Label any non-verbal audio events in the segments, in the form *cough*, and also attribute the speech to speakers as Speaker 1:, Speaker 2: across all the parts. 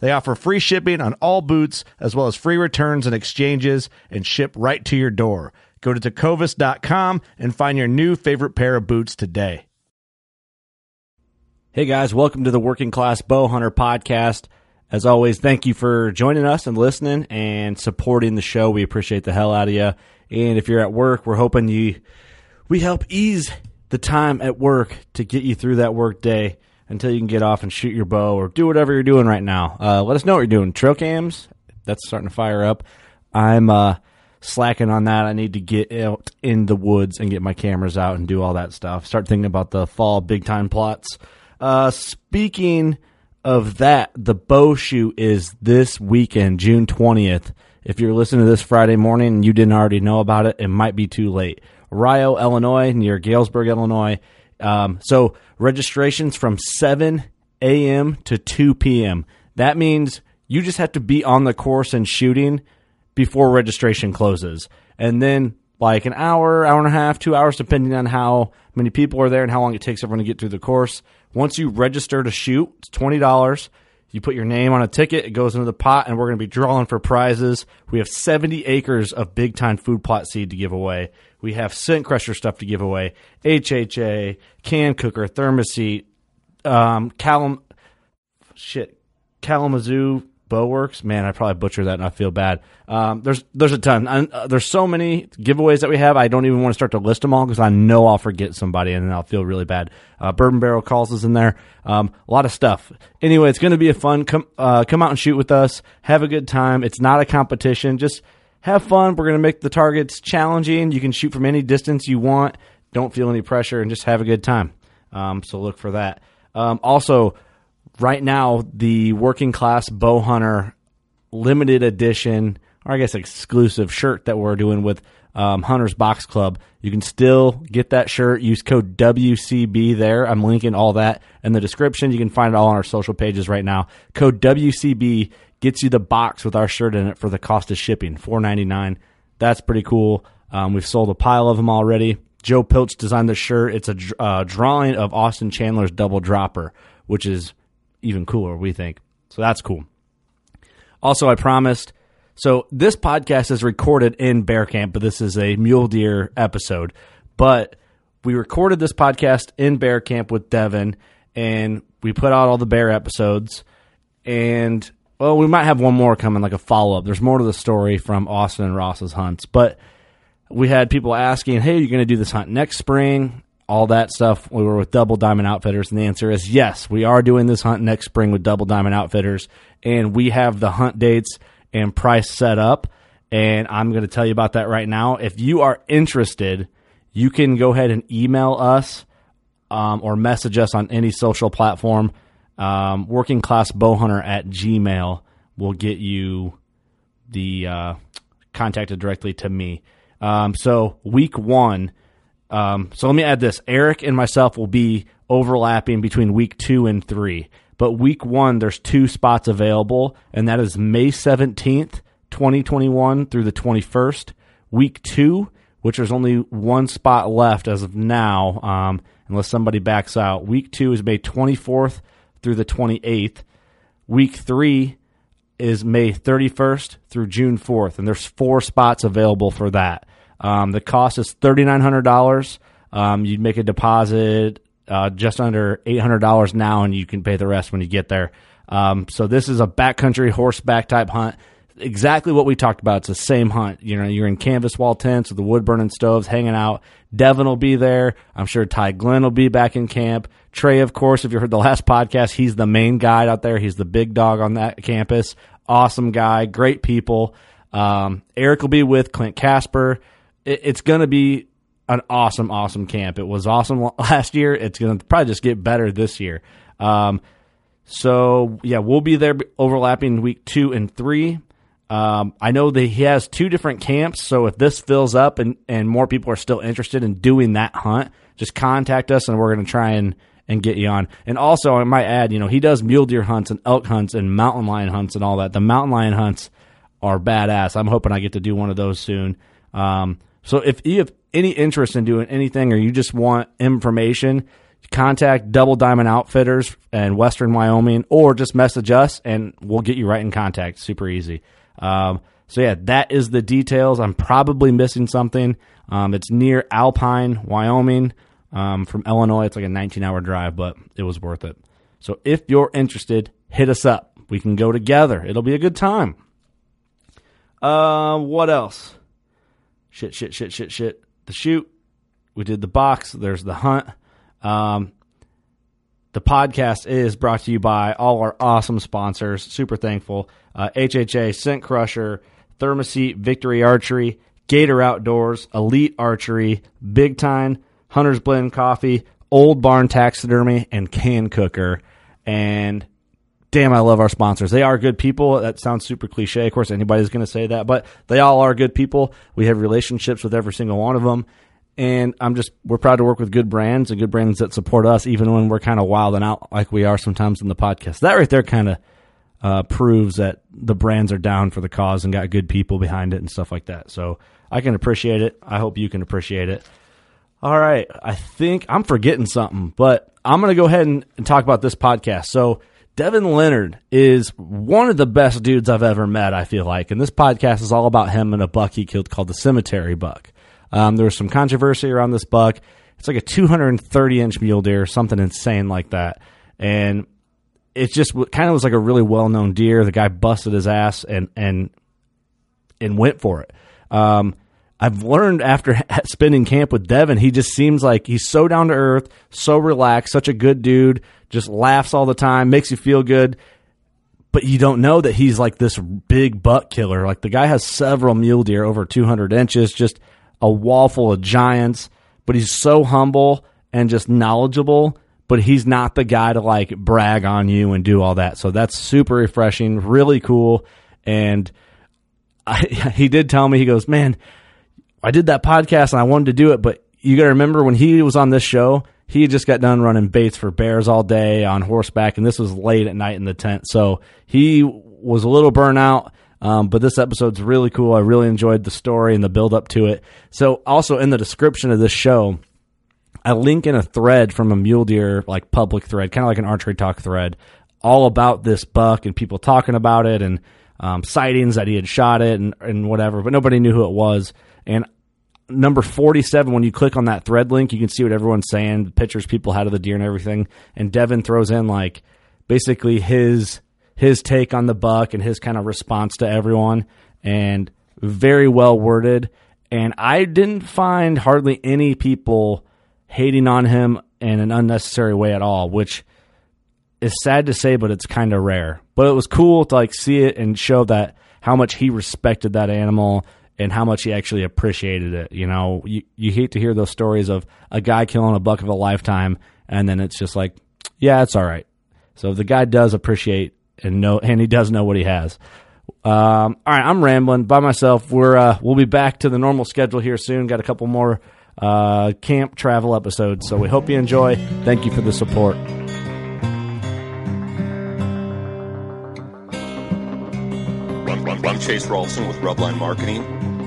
Speaker 1: They offer free shipping on all boots, as well as free returns and exchanges, and ship right to your door. Go to tecovas.com and find your new favorite pair of boots today.
Speaker 2: Hey guys, welcome to the Working Class Bow Hunter podcast. As always, thank you for joining us and listening and supporting the show. We appreciate the hell out of you. And if you're at work, we're hoping you we help ease the time at work to get you through that work day until you can get off and shoot your bow or do whatever you're doing right now. Uh, let us know what you're doing. Trail cams, that's starting to fire up. I'm uh, slacking on that. I need to get out in the woods and get my cameras out and do all that stuff. Start thinking about the fall big time plots. Uh, speaking of that, the bow shoot is this weekend, June 20th. If you're listening to this Friday morning and you didn't already know about it, it might be too late. Rio, Illinois, near Galesburg, Illinois. Um, so registrations from 7 a.m. to 2 p.m. That means you just have to be on the course and shooting before registration closes. And then like an hour, hour and a half, two hours, depending on how many people are there and how long it takes everyone to get through the course. Once you register to shoot, it's twenty dollars. You put your name on a ticket, it goes into the pot, and we're going to be drawing for prizes. We have 70 acres of big time food plot seed to give away. We have scent crusher stuff to give away, HHA, can cooker, Thermacell, um, Calam, shit, Kalamazoo Bowworks. Man, I probably butchered that, and I feel bad. Um, there's there's a ton. uh, there's so many giveaways that we have. I don't even want to start to list them all because I know I'll forget somebody, and then I'll feel really bad. Uh, Bourbon Barrel calls is in there. Um, a lot of stuff. Anyway, it's going to be a fun. Come uh, come out and shoot with us. Have a good time. It's not a competition. Just have fun. We're going to make the targets challenging. You can shoot from any distance you want. Don't feel any pressure, and just have a good time. Um, so look for that. Um, also right now the working class bow hunter limited edition or I guess exclusive shirt that we're doing with um, Hunters Box Club. You can still get that shirt. Use code WCB there. I'm linking all that in the description. You can find it all on our social pages right now. Code WCB gets you the box with our shirt in it for the cost of shipping, four ninety nine. That's pretty cool. Um, we've sold a pile of them already. Joe Pilch designed the shirt. It's a uh, drawing of Austin Chandler's double dropper, which is even cooler, we think. So that's cool. Also, I promised. So this podcast is recorded in bear camp, but this is a mule deer episode. But we recorded this podcast in bear camp with Devin, and we put out all the bear episodes. And well, we might have one more coming, like a follow up. There's more to the story from Austin and Ross's hunts, but we had people asking, "Hey, you're you going to do this hunt next spring?" All that stuff. We were with Double Diamond Outfitters, and the answer is yes. We are doing this hunt next spring with Double Diamond Outfitters, and we have the hunt dates and price set up. And I'm going to tell you about that right now. If you are interested, you can go ahead and email us um, or message us on any social platform. Um, working class bowhunter at gmail will get you the uh, contacted directly to me. Um, so week one um, so let me add this: Eric and myself will be overlapping between week two and three. But week one, there's two spots available, and that is May 17th 2021 through the 21st. Week two, which there's only one spot left as of now, um, unless somebody backs out. Week two is May 24th through the 28th. Week three is May 31st through June 4th, and there's four spots available for that. Um, the cost is $3,900. Um, you'd make a deposit uh, just under $800 now, and you can pay the rest when you get there. Um, so this is a backcountry horseback type hunt. Exactly what we talked about. It's the same hunt. You know, you're in canvas wall tents with the wood burning stoves, hanging out. Devin will be there. I'm sure Ty Glenn will be back in camp. Trey, of course, if you heard the last podcast, he's the main guide out there. He's the big dog on that campus. Awesome guy, great people. Um, Eric will be with Clint Casper. It, it's going to be an awesome, awesome camp. It was awesome *laughs* last year. It's going to probably just get better this year. Um, so yeah, we'll be there overlapping week two and three. Um, I know that he has two different camps, so if this fills up and, and more people are still interested in doing that hunt, just contact us and we're going to try and, and get you on. And also, I might add, you know, he does mule deer hunts and elk hunts and mountain lion hunts and all that. The mountain lion hunts are badass. I'm hoping I get to do one of those soon. Um, so if you have any interest in doing anything or you just want information, contact Double Diamond Outfitters in Western Wyoming or just message us and we'll get you right in contact. Super easy. Um, so yeah, that is the details. I'm probably missing something. Um, it's near Alpine, Wyoming. Um, from Illinois, it's like a 19 hour drive, but it was worth it. So if you're interested, hit us up. We can go together. It'll be a good time. Uh, what else? Shit, shit, shit, shit, shit. The shoot. We did the box. There's the hunt. Um, the podcast is brought to you by all our awesome sponsors. Super thankful. Uh, HHA, Scent Crusher, Thermacell, Victory Archery, Gator Outdoors, Elite Archery, Big Time, Hunter's Blend Coffee, Old Barn Taxidermy, and Can Cooker. And damn, I love our sponsors. They are good people. That sounds super cliche. Of course, anybody's going to say that, but they all are good people. We have relationships with every single one of them. And I'm just, we're proud to work with good brands and good brands that support us, even when we're kind of wilding out like we are sometimes in the podcast. That right there kind of uh, proves that the brands are down for the cause and got good people behind it and stuff like that. So I can appreciate it. I hope you can appreciate it. All right. I think I'm forgetting something, but I'm going to go ahead and, and talk about this podcast. So, Devin Leonard is one of the best dudes I've ever met, I feel like. And this podcast is all about him and a buck he killed called the Cemetery Buck. Um, there was some controversy around this buck. It's like a 230 inch mule deer, something insane like that. And it just kind of was like a really well known deer. The guy busted his ass and, and, and went for it. Um, I've learned after *laughs* spending camp with Devin, he just seems like he's so down to earth, so relaxed, such a good dude, just laughs all the time, makes you feel good. But you don't know that he's like this big buck killer. Like the guy has several mule deer over 200 inches, just a wall full of giants, but he's so humble and just knowledgeable. But he's not the guy to like brag on you and do all that. So that's super refreshing, really cool. And I, *laughs* he did tell me, he goes, man, I did that podcast and I wanted to do it, but you got to remember when he was on this show, he just got done running baits for bears all day on horseback, and this was late at night in the tent. So he was a little burnout. Um, but this episode's really cool. I really enjoyed the story and the build up to it. So also in the description of this show, I link in a thread from a mule deer like public thread, kind of like an archery talk thread, all about this buck and people talking about it and um, sightings that he had shot it and, and whatever, but nobody knew who it was. And number 47, when you click on that thread link, you can see what everyone's saying, the pictures people had of the deer and everything. And Devin throws in like basically his his take on the buck and his kind of response to everyone and very well worded. And I didn't find hardly any people hating on him in an unnecessary way at all, which is sad to say, but it's kind of rare. But it was cool to like see it and show that how much he respected that animal and how much he actually appreciated it. You know, you, you hate to hear those stories of a guy killing a buck of a lifetime, and then it's just like, yeah, it's all right. So the guy does appreciate and know, and he does know what he has. Um, all right, I'm rambling by myself. We're uh, we'll be back to the normal schedule here soon. Got a couple more uh, camp travel episodes, so we hope you enjoy. Thank you for the support.
Speaker 3: I'm Chase Rolfson with Rubline Marketing.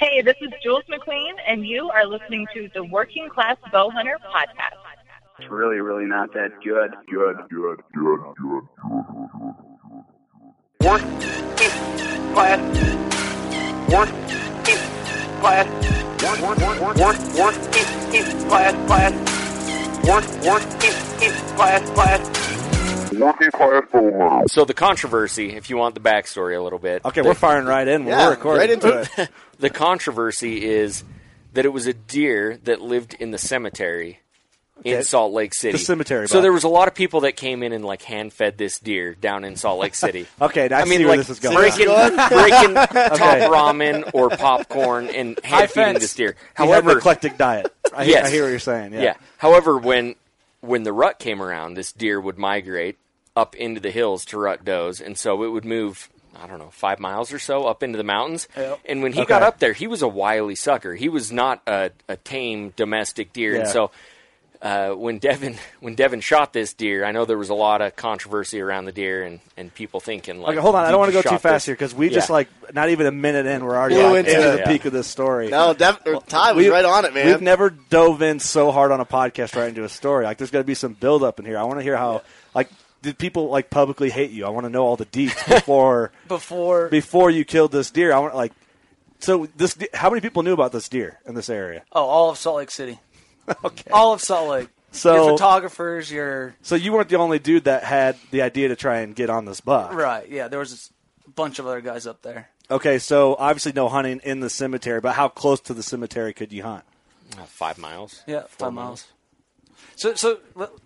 Speaker 4: Hey, this is Jules McQueen, and you are listening to the Working Class Bow Hunter podcast.
Speaker 5: It's really, really not that good.
Speaker 6: Good, good, good, good,
Speaker 7: good. Working class. Working class. Work, work, work, work, working class, class. Work, working class.
Speaker 6: Working class.
Speaker 8: So the controversy, if you want the backstory a little bit.
Speaker 2: Okay,
Speaker 8: the,
Speaker 2: we're firing right in.
Speaker 9: Yeah,
Speaker 2: we're recording.
Speaker 9: right into it. *laughs*
Speaker 8: the controversy is that it was a deer that lived in the cemetery in
Speaker 2: Okay.
Speaker 8: Salt Lake City.
Speaker 2: The cemetery
Speaker 8: So
Speaker 2: buck.
Speaker 8: there was a lot of people that came in and like hand fed this deer down in Salt Lake City. *laughs*
Speaker 2: Okay, now I,
Speaker 8: I mean,
Speaker 2: see where
Speaker 8: like
Speaker 2: this is going.
Speaker 8: breaking, breaking *laughs* top
Speaker 2: Okay.
Speaker 8: ramen or popcorn and hand feeding
Speaker 10: fence.
Speaker 8: this deer.
Speaker 2: He had an
Speaker 8: However,
Speaker 2: eclectic diet. I, hear,
Speaker 8: Yes.
Speaker 2: I hear what you're saying. Yeah.
Speaker 8: yeah. However, when when the rut came around, this deer would migrate up into the hills to rut does, and so it would move. I don't know, five miles or so up into the mountains.
Speaker 10: Yep.
Speaker 8: And when he
Speaker 2: Okay.
Speaker 8: got up there, he was a wily sucker. He was not a, a tame domestic deer. And so uh, when Devin *laughs* when Devin shot this deer, I know there was a lot of controversy around the deer and, and people thinking like,
Speaker 2: Okay, hold on. I don't want to go too fast
Speaker 8: this."
Speaker 2: here because we
Speaker 8: Yeah.
Speaker 2: just like not even a minute in, we're already
Speaker 9: Blew
Speaker 2: like,
Speaker 9: into
Speaker 2: into
Speaker 9: it.
Speaker 2: the peak of this story.
Speaker 9: No, def- or Ty was
Speaker 2: we-
Speaker 9: right on it, man.
Speaker 2: We've never dove in so hard on a podcast right into a story. Like, there's got to be some build up in here. I want to hear how, like, did people like publicly hate you? I want to know all the deets before *laughs*
Speaker 10: Before
Speaker 2: before you killed this deer. I want like, so this. How many people knew about this deer in this area?
Speaker 10: oh, all of Salt Lake City, *laughs*
Speaker 2: Okay.
Speaker 10: all of Salt Lake.
Speaker 2: So-
Speaker 10: your photographers, your
Speaker 2: So you weren't the only dude that had the idea to try and get on this buck.
Speaker 10: right, yeah. There was a bunch of other guys up there.
Speaker 2: Okay, so obviously no hunting in the cemetery, but how close to the cemetery could you hunt?
Speaker 8: Uh, five miles.
Speaker 10: Yeah,
Speaker 8: Four
Speaker 10: five miles. So, so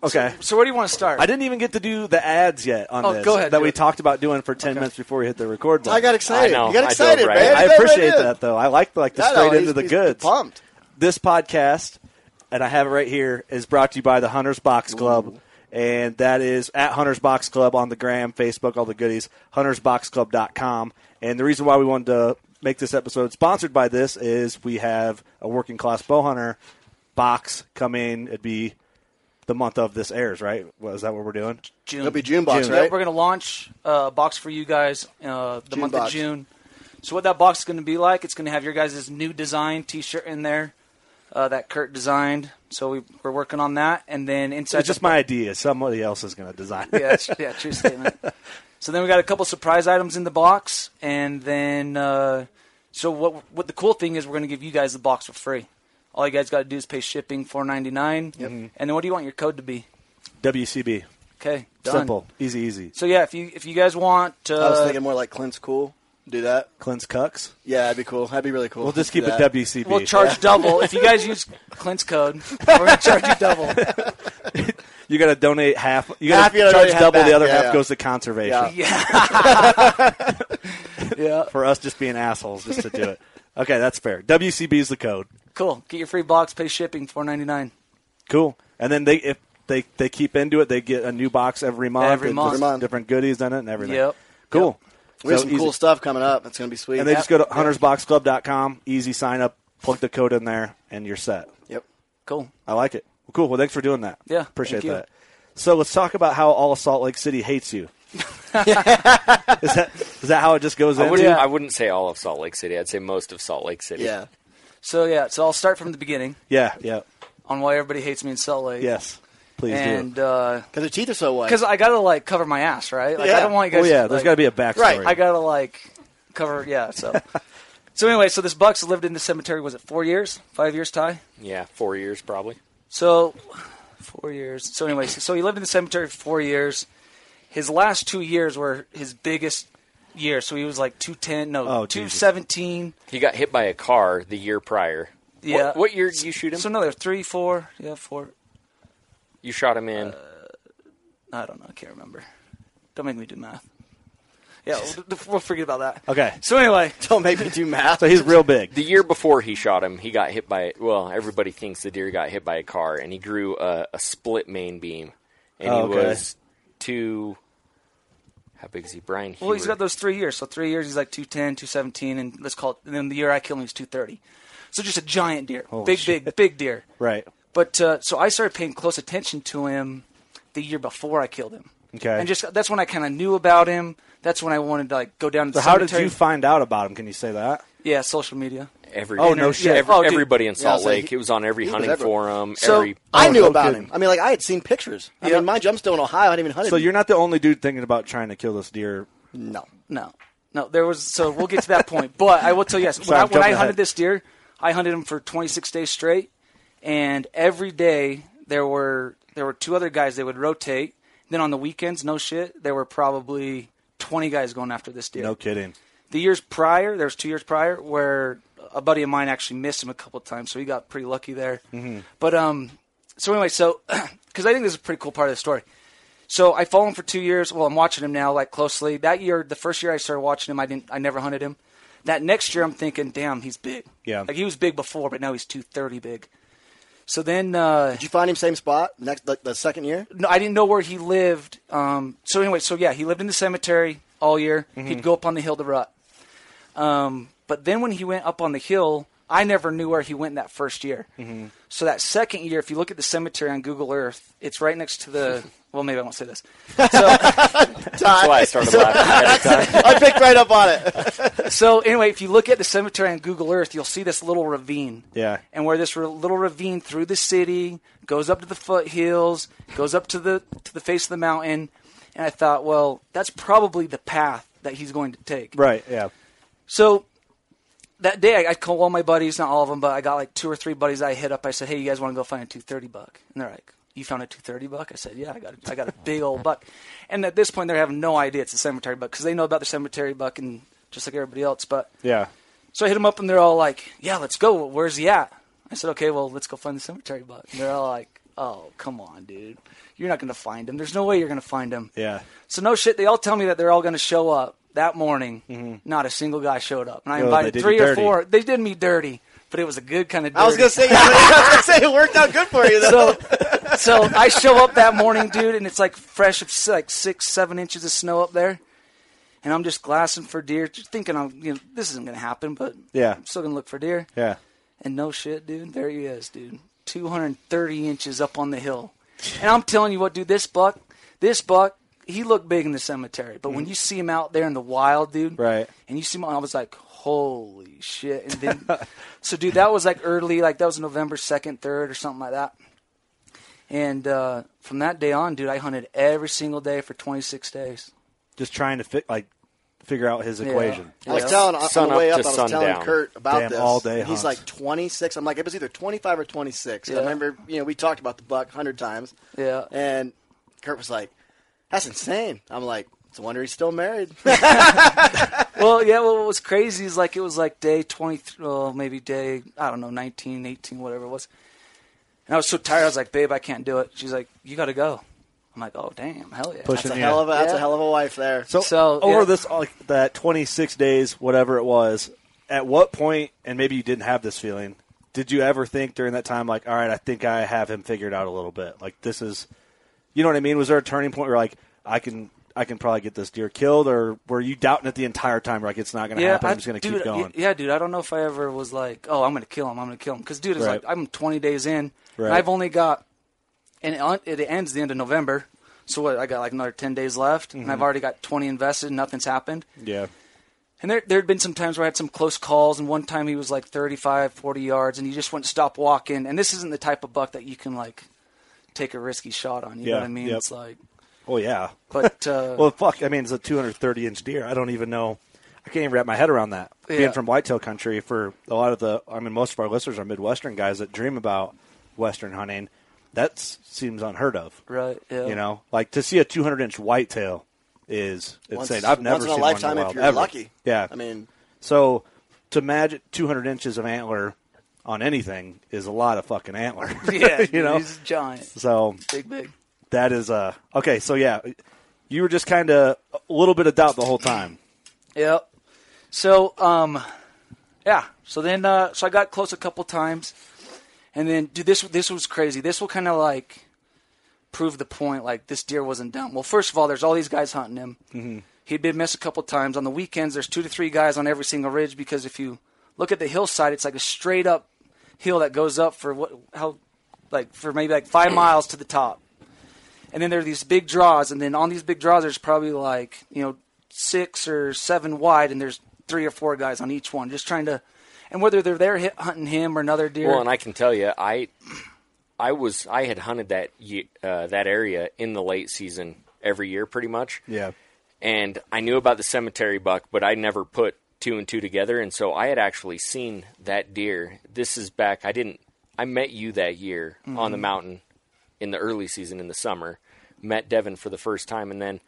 Speaker 2: Okay.
Speaker 10: So, so where do you want to start?
Speaker 2: I didn't even get to do the ads yet on
Speaker 10: Oh,
Speaker 2: this
Speaker 10: go ahead,
Speaker 2: that we
Speaker 10: it.
Speaker 2: talked about doing for 10 minutes before we hit the record button.
Speaker 9: I got excited.
Speaker 8: I know.
Speaker 9: You got
Speaker 8: I
Speaker 9: excited,
Speaker 8: dove right
Speaker 9: man.
Speaker 8: in.
Speaker 2: I
Speaker 9: You got right
Speaker 2: appreciate
Speaker 9: in.
Speaker 2: that though. I like like the
Speaker 9: Yeah, no,
Speaker 2: straight
Speaker 9: he's-
Speaker 2: into the
Speaker 9: he's
Speaker 2: goods.
Speaker 9: Pumped.
Speaker 2: This podcast, and I have it right here, is brought to you by the Hunters Box Club. And that is at Hunters Box Club on the gram, Facebook, all the goodies, huntersboxclub.com. And the reason why we wanted to make this episode sponsored by this is we have a working class bow hunter box coming. It'd be the month of this airs, right? What, is that what we're doing?
Speaker 10: June.
Speaker 9: It'll be June box,
Speaker 2: June.
Speaker 9: right?
Speaker 10: Yep, we're going to launch a box for you guys uh, the
Speaker 9: June
Speaker 10: month
Speaker 9: box.
Speaker 10: of June. So what that box is going to be like? It's going to have your guys' new design T-shirt in there uh, that Kurt designed. So we, we're working on that, and then inside
Speaker 2: It's just
Speaker 10: the-
Speaker 2: my idea. Somebody else is going to design it.
Speaker 10: yeah, yeah, true statement. So then we got a couple surprise items in the box, and then uh, so what? What the cool thing is, we're going to give you guys the box for free. All you guys got to do is pay shipping four ninety nine, and then what do you want your code to be?
Speaker 2: WCB.
Speaker 10: Okay, done.
Speaker 2: Simple. Easy, easy.
Speaker 10: So yeah, if you if you guys want, uh,
Speaker 9: I was thinking more like Clint's cool. Do that.
Speaker 2: Clint's Cucks.
Speaker 9: Yeah, that'd be cool. That'd be really cool.
Speaker 2: We'll just keep it. WCB.
Speaker 10: we'll charge double if you guys use Clint's code. We're going to charge you double. *laughs*
Speaker 2: You got to donate half. You
Speaker 9: Half
Speaker 2: got
Speaker 9: you
Speaker 2: to
Speaker 9: gotta
Speaker 2: charge
Speaker 9: donate half
Speaker 2: double. The other
Speaker 9: Yeah,
Speaker 2: half
Speaker 9: yeah.
Speaker 2: goes to conservation.
Speaker 10: Yeah, *laughs* yeah,
Speaker 2: For us, just being assholes, just to do it. Okay, that's fair. WCB is the code.
Speaker 10: cool. Get your free box, pay shipping four ninety nine.
Speaker 2: Cool. And then they if they they keep into it, they get a new box every month.
Speaker 10: Every month.
Speaker 2: different-
Speaker 9: Every month.
Speaker 2: different goodies in it and everything.
Speaker 10: Yep.
Speaker 2: Cool.
Speaker 9: We have
Speaker 2: So
Speaker 9: some cool stuff coming up. It's gonna be sweet.
Speaker 2: And they just go to huntersboxclub.com. Easy sign up. Plug the code in there, and you're set.
Speaker 9: Yep.
Speaker 10: Cool.
Speaker 2: I like it. Well, cool. Well, thanks for doing that.
Speaker 10: Yeah,
Speaker 2: appreciate that. So let's talk about how all of Salt Lake City hates you. *laughs* is that is that how it just goes
Speaker 8: I
Speaker 2: in?
Speaker 8: wouldn't,
Speaker 10: Yeah.
Speaker 8: I wouldn't say all of Salt Lake City. I'd say most of Salt Lake City.
Speaker 9: Yeah.
Speaker 10: So yeah, so I'll start from the beginning
Speaker 2: Yeah, yeah,
Speaker 10: on why everybody hates me in Salt Lake.
Speaker 2: yes. Please
Speaker 10: and uh,
Speaker 2: do.
Speaker 10: because
Speaker 9: Because their teeth are so white.
Speaker 10: Because I gotta like cover my ass, right? Like
Speaker 9: Yeah.
Speaker 10: I don't want you
Speaker 2: Oh yeah,
Speaker 10: to,
Speaker 2: there's
Speaker 10: like,
Speaker 2: got to be a backstory.
Speaker 9: Right.
Speaker 10: I gotta like cover. Yeah. So. *laughs* so anyway, so this Bucks lived in the cemetery. Was it four years? Five years, Ty?
Speaker 8: Yeah, four years probably.
Speaker 10: So four years. So anyway, so, so he lived in the cemetery for four years. His last two years were his biggest year, so he was like two ten, no,
Speaker 2: Oh,
Speaker 10: two
Speaker 2: Jesus.
Speaker 8: He got hit by a car the year prior.
Speaker 10: Yeah.
Speaker 8: What, what year did you shoot him?
Speaker 10: So no, they're three, four, yeah, four.
Speaker 8: You shot him in.
Speaker 10: Uh, I don't know, I can't remember. Don't make me do math. Yeah, we'll, we'll forget about that.
Speaker 2: Okay.
Speaker 10: So anyway, *laughs*
Speaker 9: Don't make me do math.
Speaker 2: So he's real big.
Speaker 8: the year before he shot him, he got hit by. Well, everybody thinks the deer got hit by a car, and he grew a, a split main beam, and
Speaker 2: Oh,
Speaker 8: he
Speaker 2: okay.
Speaker 8: was two. How big is he, Brian?
Speaker 10: well, he's
Speaker 8: Hewer.
Speaker 10: got those three years. So three years, he's like 210, 217, and let's call it. And then the year I killed him, he was two thirty. So just a giant deer,
Speaker 2: Holy
Speaker 10: big,
Speaker 2: shit.
Speaker 10: big, big deer.
Speaker 2: Right.
Speaker 10: But uh, so I started paying close attention to him the year before I killed him.
Speaker 2: Okay.
Speaker 10: And just that's when I kind of knew about him. That's when I wanted to like go down to
Speaker 2: So
Speaker 10: the
Speaker 2: how did
Speaker 10: cemetery.
Speaker 2: you find out about him? Can you say that?
Speaker 10: Yeah, social media.
Speaker 8: Every,
Speaker 2: Oh, no shit.
Speaker 8: Every,
Speaker 10: Oh, dude.
Speaker 8: everybody in Salt
Speaker 9: so
Speaker 8: Lake.
Speaker 9: he-
Speaker 8: it was on every
Speaker 9: he was
Speaker 8: hunting
Speaker 9: everywhere.
Speaker 8: forum.
Speaker 10: So,
Speaker 8: every
Speaker 9: I
Speaker 2: Oh,
Speaker 9: knew
Speaker 2: no
Speaker 9: about
Speaker 2: kidding.
Speaker 9: him. I mean, like I had seen pictures. I
Speaker 10: Yeah.
Speaker 9: mean, mind you, still in Ohio. I hadn't even hunted.
Speaker 2: So you're not the only dude thinking about trying to kill this deer.
Speaker 9: no.
Speaker 10: No, no. There was so we'll get to that point. But I will tell you, yes, *laughs* when
Speaker 2: Sorry,
Speaker 10: I,
Speaker 2: I'm
Speaker 10: when I
Speaker 2: jumping
Speaker 10: hunted
Speaker 2: ahead.
Speaker 10: this deer, I hunted him for 26 days straight, and every day there were there were two other guys. They would rotate. Then on the weekends, no shit, there were probably 20 guys going after this deer.
Speaker 2: No kidding.
Speaker 10: The years prior, there was two years prior where a buddy of mine actually missed him a couple of times, so he got pretty lucky there.
Speaker 2: Mm-hmm.
Speaker 10: But um, so anyway, so *clears throat* because I think this is a pretty cool part of the story. So I followed him for two years. Well, I'm watching him now like closely. That year, the first year I started watching him, I didn't, I never hunted him. That next year, I'm thinking, damn, he's big.
Speaker 2: Yeah.
Speaker 10: like he was big before, but now he's 230 big. So then, uh,
Speaker 9: Did you find him same spot next the, the second year?
Speaker 10: no, I didn't know where he lived. Um, so anyway, so yeah, he lived in the cemetery all year.
Speaker 2: Mm-hmm.
Speaker 10: He'd go up on the hill to rut. Um, but then when he went up on the hill, I never knew where he went that first year.
Speaker 2: Mm-hmm.
Speaker 10: So that second year, if you look at the cemetery on Google Earth, it's right next to the. *laughs* Well, maybe I won't say this. *laughs* So,
Speaker 8: That's why I *laughs* started laughing ahead of time.
Speaker 9: I picked right up on it. *laughs*
Speaker 10: so anyway, if you look at the cemetery on Google Earth, you'll see this little ravine.
Speaker 2: Yeah.
Speaker 10: and where this r- little ravine through the city goes up to the foothills, goes up to the to the face of the mountain, and I thought, well, that's probably the path that he's going to take.
Speaker 2: Right. Yeah.
Speaker 10: So that day, I, I called all my buddies, not all of them, but I got like two or three buddies I hit up. I said, hey, you guys want to go find a two thirty buck? And they're like. You found a 230 buck? I said, yeah, I got a, I got a big old buck. And at this point, they're having no idea it's a cemetery buck because they know about the cemetery buck and just like everybody else. But
Speaker 2: Yeah.
Speaker 10: so I hit them up and they're all like, "Yeah, let's go. Where's he at?" I said, "Okay, well, let's go find the cemetery buck." And they're all like, "Oh, come on, dude. You're not going to find him. There's no way you're going to find him."
Speaker 2: Yeah.
Speaker 10: So no shit. They all tell me that they're all going to show up that morning. Mm-hmm. Not a single guy showed up, and I
Speaker 2: they
Speaker 10: invited three or
Speaker 2: dirty.
Speaker 10: four. They did me dirty, but it was a good kind of. Dirty.
Speaker 9: I was gonna say. *laughs* I was gonna say it worked out good for you though.
Speaker 10: So, *laughs* so I show up that morning, dude, and it's like fresh, like six, seven inches of snow up there, and I'm just glassing for deer, just thinking, I'm, you know, this isn't gonna happen, but
Speaker 2: Yeah.
Speaker 10: I'm still gonna look for deer.
Speaker 2: Yeah.
Speaker 10: And no shit, dude, there he is, dude. 230 inches up on the hill. And I'm telling you what, dude, this buck, this buck, he looked big in the cemetery. But when mm. you see him out there in the wild, dude,
Speaker 2: Right.
Speaker 10: and you see him, I was like, holy shit. And then, *laughs* so, dude, that was like early, like that was November 2nd, 3rd, or something like that. And uh, from that day on, dude, I hunted every single day for 26 days.
Speaker 2: Just trying to fi- like figure out his
Speaker 10: Yeah.
Speaker 2: equation.
Speaker 9: I was
Speaker 10: Yeah.
Speaker 9: telling on the way
Speaker 8: up
Speaker 9: up, I was telling
Speaker 8: sundown.
Speaker 9: Kurt about
Speaker 2: Damn,
Speaker 9: this.
Speaker 2: all day
Speaker 9: and he's
Speaker 2: hunts.
Speaker 9: like 26. I'm like, it was either 25 or 26.
Speaker 10: Yeah.
Speaker 9: I remember, you know, we talked about the buck hundred times,
Speaker 10: Yeah.
Speaker 9: and Kurt was like, "That's insane." I'm like, "It's a wonder he's still married." *laughs* *laughs*
Speaker 10: well, yeah, well, what was crazy is like it was like day 20, well, maybe day, I don't know, 19, 18, whatever it was. And I was so tired, I was like, babe, I can't do it. She's like, you got to go. I'm like, oh, damn, hell yeah.
Speaker 2: Pushing
Speaker 9: That's a
Speaker 2: you.
Speaker 9: hell of a that's
Speaker 10: Yeah.
Speaker 9: a hell of a wife there.
Speaker 2: So,
Speaker 10: So,
Speaker 2: over
Speaker 10: yeah.
Speaker 2: this like that 26 days, whatever it was, at what point, and maybe you didn't have this feeling, did you ever think during that time, like, all right, I think I have him figured out a little bit? Like this is, you know what I mean? Was there a turning point where like I can I can probably get this deer killed, or were you doubting it the entire time? Like it's not going to happen. I'm just going to keep going.
Speaker 10: Yeah, dude, I don't know if I ever was like, oh, I'm going to kill him. I'm going to kill him. Because, dude, it's
Speaker 2: Right.
Speaker 10: like I'm 20 days in,
Speaker 2: Right.
Speaker 10: and I've only got, and it, it ends the end of November. So what? I got like another 10 days left, and
Speaker 2: Mm-hmm.
Speaker 10: I've already got 20 invested, and nothing's happened.
Speaker 2: Yeah.
Speaker 10: And there there had been some times where I had some close calls, and one time he was like 35, 40 yards, and he just wouldn't stop walking. And this isn't the type of buck that you can like take a risky shot on. You know what I mean?
Speaker 2: yep.
Speaker 10: It's like,
Speaker 2: Oh yeah.
Speaker 10: but *laughs* uh,
Speaker 2: Well, fuck. I mean, it's a 230 inch deer. I don't even know. I can't even wrap my head around that.
Speaker 10: Yeah.
Speaker 2: Being from whitetail country, for a lot of the, I mean, most of our listeners are Midwestern guys that dream about Western hunting. That seems unheard of.
Speaker 10: right? Yeah.
Speaker 2: You know, like to see a 200 inch whitetail
Speaker 11: is
Speaker 9: Once-
Speaker 11: insane. I've never
Speaker 9: once in a
Speaker 11: seen
Speaker 9: lifetime
Speaker 11: one in the
Speaker 9: if you're
Speaker 11: ever.
Speaker 9: lucky.
Speaker 11: Yeah,
Speaker 9: I mean-
Speaker 11: so to imagine 200 inches of antler on anything is a lot of fucking antler. *laughs*
Speaker 10: Yeah,
Speaker 11: you know,
Speaker 10: he's giant.
Speaker 11: So
Speaker 10: Big, big.
Speaker 11: That is uh okay. So yeah, you were just kind of a little bit of doubt the whole time.
Speaker 10: Yep. So, um, yeah. So then, uh, so I got close a couple times, and then, dude, this this was crazy. This will kind of like prove the point. Like this deer wasn't dumb. Well, first of all, there's all these guys hunting him.
Speaker 11: Mm-hmm.
Speaker 10: He'd been missed a couple times on the weekends. There's two to three guys on every single ridge because if you look at the hillside, it's like a straight up hill that goes up for what how like for maybe like five *clears throat* miles to the top. And then there are these big draws, and then on these big draws, there's probably like you know six or seven wide, and there's three or four guys on each one, just trying to. And whether they're there hit, hunting him or another deer,
Speaker 8: Well, and I can tell you, I, I was I had hunted that uh, that area in the late season every year, pretty much.
Speaker 11: Yeah.
Speaker 8: And I knew about the cemetery buck, but I never put two and two together, and so I had actually seen that deer. This is back. I didn't. I met you that year on the
Speaker 10: Mhm.
Speaker 8: mountain in the early season in the summer. Met Devin for the first time, and then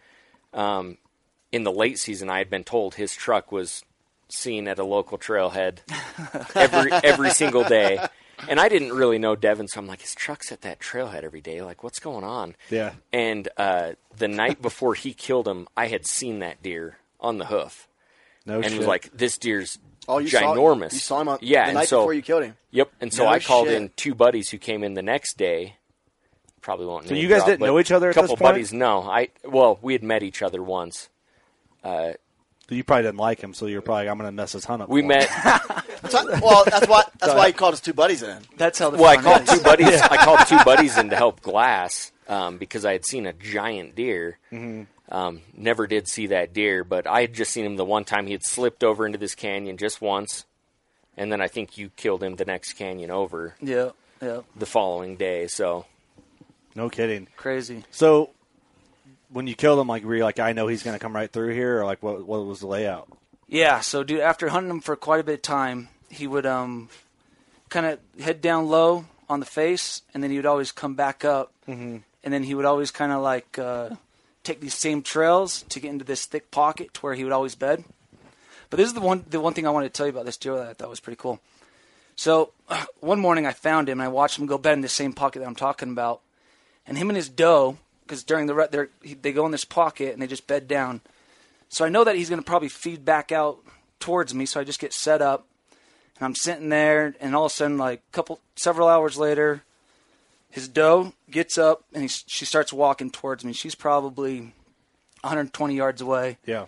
Speaker 8: um, in the late season, I had been told his truck was seen at a local trailhead *laughs* every every single day. And I didn't really know Devin, so I'm like, his truck's at that trailhead every day. Like, what's going on?
Speaker 11: Yeah.
Speaker 8: And uh, the night before he killed him, I had seen that deer on the hoof.
Speaker 11: No
Speaker 8: and
Speaker 11: shit.
Speaker 8: was like, this deer's
Speaker 9: Oh, you saw-
Speaker 8: ginormous.
Speaker 9: you saw him on-
Speaker 8: yeah,
Speaker 9: the
Speaker 8: and
Speaker 9: night
Speaker 8: so,
Speaker 9: before you killed him?
Speaker 8: Yep. And so
Speaker 9: No
Speaker 8: I called
Speaker 9: shit.
Speaker 8: in two buddies who came in the next day. Probably won't.
Speaker 11: So
Speaker 8: name
Speaker 11: you guys
Speaker 8: drop,
Speaker 11: didn't know each other
Speaker 8: A
Speaker 11: at
Speaker 8: couple
Speaker 11: this point?
Speaker 8: Couple buddies. No, I well, we had met each other once. Uh,
Speaker 11: You probably didn't like him, so you're probably I'm going to mess his hunt up.
Speaker 8: we
Speaker 11: for
Speaker 8: met. *laughs*
Speaker 9: That's why, well, that's why that's why he called his two buddies in.
Speaker 10: That's how the
Speaker 8: well, I
Speaker 10: fun
Speaker 8: called
Speaker 10: is.
Speaker 8: two buddies. *laughs* I called two buddies in to help glass um, because I had seen a giant deer.
Speaker 11: Mhm.
Speaker 8: Um, never did see that deer, but I had just seen him the one time he had slipped over into this canyon just once, and then I think you killed him the next canyon over
Speaker 10: Yeah, yeah,
Speaker 8: the following day. So
Speaker 11: No kidding.
Speaker 10: crazy.
Speaker 11: So when you killed him, like were you like, I know he's going to come right through here, or like what? What was the layout?
Speaker 10: Yeah, so dude, after hunting him for quite a bit of time, he would um kind of head down low on the face, and then he would always come back up,
Speaker 11: Mhm.
Speaker 10: and then he would always kind of like uh, take these same trails to get into this thick pocket to where he would always bed. But this is the one the one thing I wanted to tell you about this deer that I thought was pretty cool. So *clears throat* one morning I found him and I watched him go bed in the same pocket that I'm talking about, and him and his doe, because during the rut they're- they go in this pocket and they just bed down. So I know that he's going to probably feed back out towards me. So I just get set up, and I'm sitting there, and all of a sudden, like a couple, several hours later, his doe gets up and he, she starts walking towards me. She's probably 120 yards away,
Speaker 11: Yeah.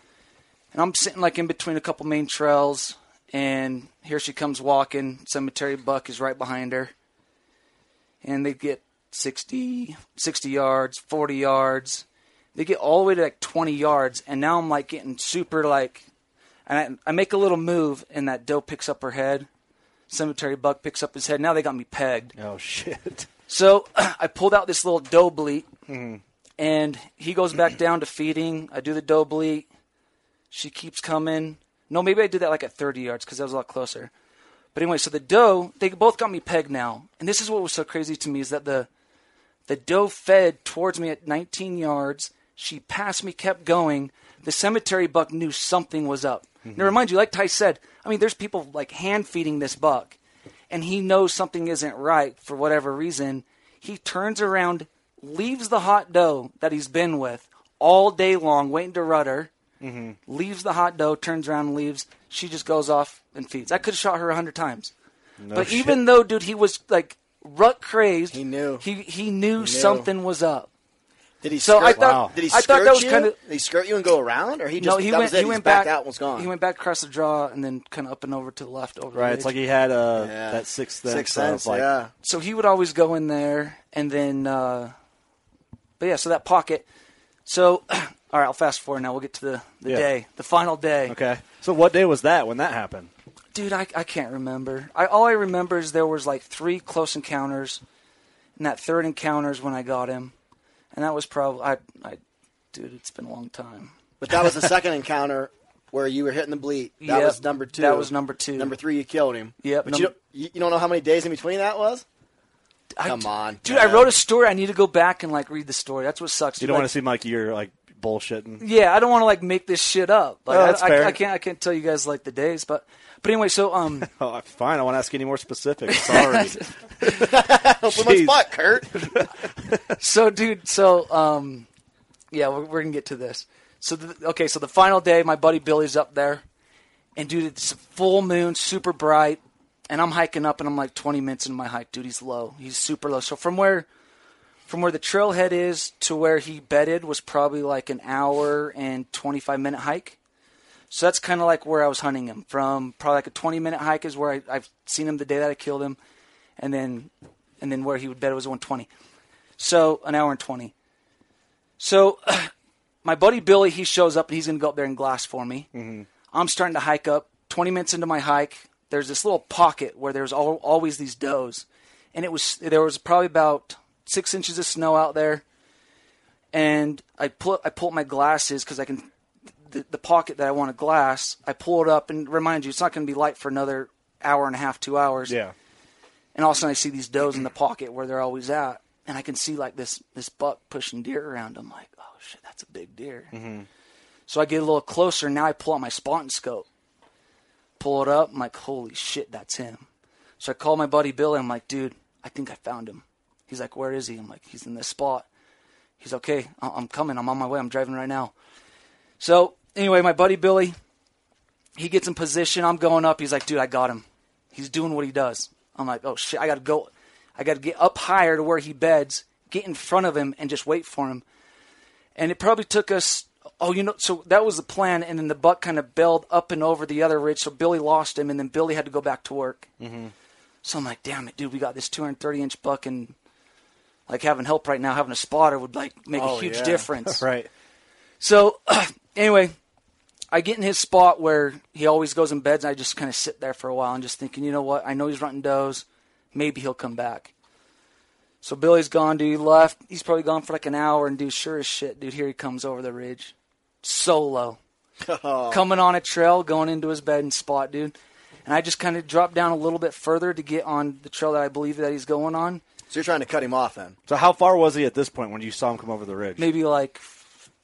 Speaker 10: and I'm sitting like in between a couple main trails, and here she comes walking. Cemetery buck is right behind her, and they get 60, 60 yards, 40 yards. They get all the way to like 20 yards, and now I'm like getting super like, and I, I make a little move, and that doe picks up her head. Cemetery buck picks up his head. Now they got me pegged.
Speaker 11: Oh shit.
Speaker 10: So *clears throat* I pulled out this little doe bleat,
Speaker 11: Mhm.
Speaker 10: and he goes back down to feeding. I do the doe bleat. She keeps coming. No, maybe I did that like at 30 yards because that was a lot closer. But anyway, so the doe, they both got me pegged now. And this is what was so crazy to me is that the the doe fed towards me at 19 yards. She passed me, kept going. The cemetery buck knew something was up. Now, remind you, like Ty said, I mean, there's people like hand feeding this buck, and he knows something isn't right for whatever reason. He turns around, leaves the hot doe that he's been with all day long, waiting to rudder, her,
Speaker 11: Mhm.
Speaker 10: leaves the hot doe, turns around and leaves. She just goes off and feeds. I could have shot her a hundred times.
Speaker 11: No
Speaker 10: but
Speaker 11: shit.
Speaker 10: even though, dude, he was like rut crazed,
Speaker 9: He knew.
Speaker 10: he he knew
Speaker 9: knew.
Speaker 10: something was up.
Speaker 9: Did he?
Speaker 10: So
Speaker 9: skirt,
Speaker 10: I thought-
Speaker 9: Did he
Speaker 10: I
Speaker 9: skirt
Speaker 10: thought that was
Speaker 9: you?
Speaker 10: kinda-
Speaker 9: Did he skirt you and go around, or he just
Speaker 10: no, he went. He went
Speaker 9: back
Speaker 10: back
Speaker 9: out and was gone?
Speaker 10: He went back across the draw and then kind of up and over to the left over. the
Speaker 11: Right.
Speaker 10: ridge.
Speaker 11: It's like he had uh,
Speaker 9: Yeah.
Speaker 11: that sixth sense.
Speaker 9: Sixth sense,
Speaker 11: like,
Speaker 9: yeah.
Speaker 10: so he would always go in there and then uh but yeah so that pocket so *clears throat* all right i'll fast forward now we'll get to the, the
Speaker 11: Yeah.
Speaker 10: day the final day
Speaker 11: Okay. So what day was that when that happened?
Speaker 10: Dude I, I can't remember I, all i remember is there was like three close encounters and that third encounter is when i got him and that was probably i, I dude it's been a long time
Speaker 9: But that was the *laughs* second encounter where you were hitting the bleat. That
Speaker 10: Yep,
Speaker 9: was number two.
Speaker 10: that was number two.
Speaker 9: Number three, you killed him.
Speaker 10: Yep,
Speaker 9: But
Speaker 10: num-
Speaker 9: you, don't, you you don't know how many days in between that was?
Speaker 10: I-
Speaker 9: Come on,
Speaker 10: dude i wrote a story i need to go back and like read the story that's what sucks
Speaker 11: You
Speaker 10: dude.
Speaker 11: don't
Speaker 10: Like,
Speaker 11: want to seem like you're like bullshitting.
Speaker 10: Yeah, I don't want to like make this shit up. Like,
Speaker 11: No,
Speaker 10: I,
Speaker 11: that's
Speaker 10: I-
Speaker 11: fair.
Speaker 10: I can't. I can't tell you guys like the days, but but anyway. So um, *laughs*
Speaker 11: Oh, fine. I won't want to ask any more specifics. Sorry. *laughs* *laughs*
Speaker 9: Open my spot, Kurt.
Speaker 10: so dude, so um, yeah, we're, we're gonna get to this. So the, okay, so the final day, my buddy Billy's up there, and dude, it's full moon, super bright, and I'm hiking up, and I'm like 20 minutes into my hike, dude. He's low, he's super low. So from where, from where the trailhead is to where he bedded was probably like an hour and 25 minute hike. So that's kind of like where I was hunting him. From probably like a 20 minute hike is where I, I've seen him the day that I killed him, and then and then where he would bed was 120. So an hour and 20. So *clears throat* my buddy Billy, he shows up and he's going to go up there and glass for me.
Speaker 11: Mm-hmm.
Speaker 10: I'm starting to hike up. 20 minutes into my hike, there's this little pocket where there's al- always these does, and it was there was probably about six inches of snow out there. And I pull I pull up my glasses because I can the, the pocket that I want to glass. I pull it up and remind you, it's not going to be light for another hour and a half, two hours.
Speaker 11: Yeah.
Speaker 10: And all of a sudden, I see these does in the pocket where they're always at, and I can see like this this buck pushing deer around. I'm like, oh shit, that's a big deer.
Speaker 11: Mm-hmm.
Speaker 10: So I get a little closer. Now I pull out my spotting scope, pull it up. I'm like, holy shit, that's him. So I call my buddy Billy. I'm like, dude, I think I found him. He's like, where is he? I'm like, he's in this spot. He's okay. I'm coming. I'm on my way. I'm driving right now. So anyway, my buddy Billy, he gets in position. I'm going up. He's like, dude, I got him. He's doing what he does. I'm like, oh shit, I got to go. I got to get up higher to where he beds, get in front of him, and just wait for him. And it probably took us. Oh, you know, so that was the plan, and then the buck kind of bailed up and over the other ridge, so Billy lost him, and then Billy had to go back to work.
Speaker 11: Mm-hmm.
Speaker 10: So I'm like, damn it, dude, we got this 230 inch buck, and like having help right now, having a spotter would like make
Speaker 11: Oh,
Speaker 10: a huge
Speaker 11: yeah. *laughs*
Speaker 10: difference.
Speaker 11: right.
Speaker 10: So *clears throat* anyway, I get in his spot where he always goes in beds, and I just kind of sit there for a while and just thinking, you know what? I know he's running does. Maybe he'll come back. So Billy's gone, dude. He left. He's probably gone for like an hour, and dude, sure as shit, dude, here he comes over the ridge, solo, *laughs* coming on a trail, going into his bed and spot, dude. And I just kind of dropped down a little bit further to get on the trail that I believe that he's going on.
Speaker 9: So you're trying to cut him off then?
Speaker 11: So how far was he at this point when you saw him come over the ridge?
Speaker 10: Maybe like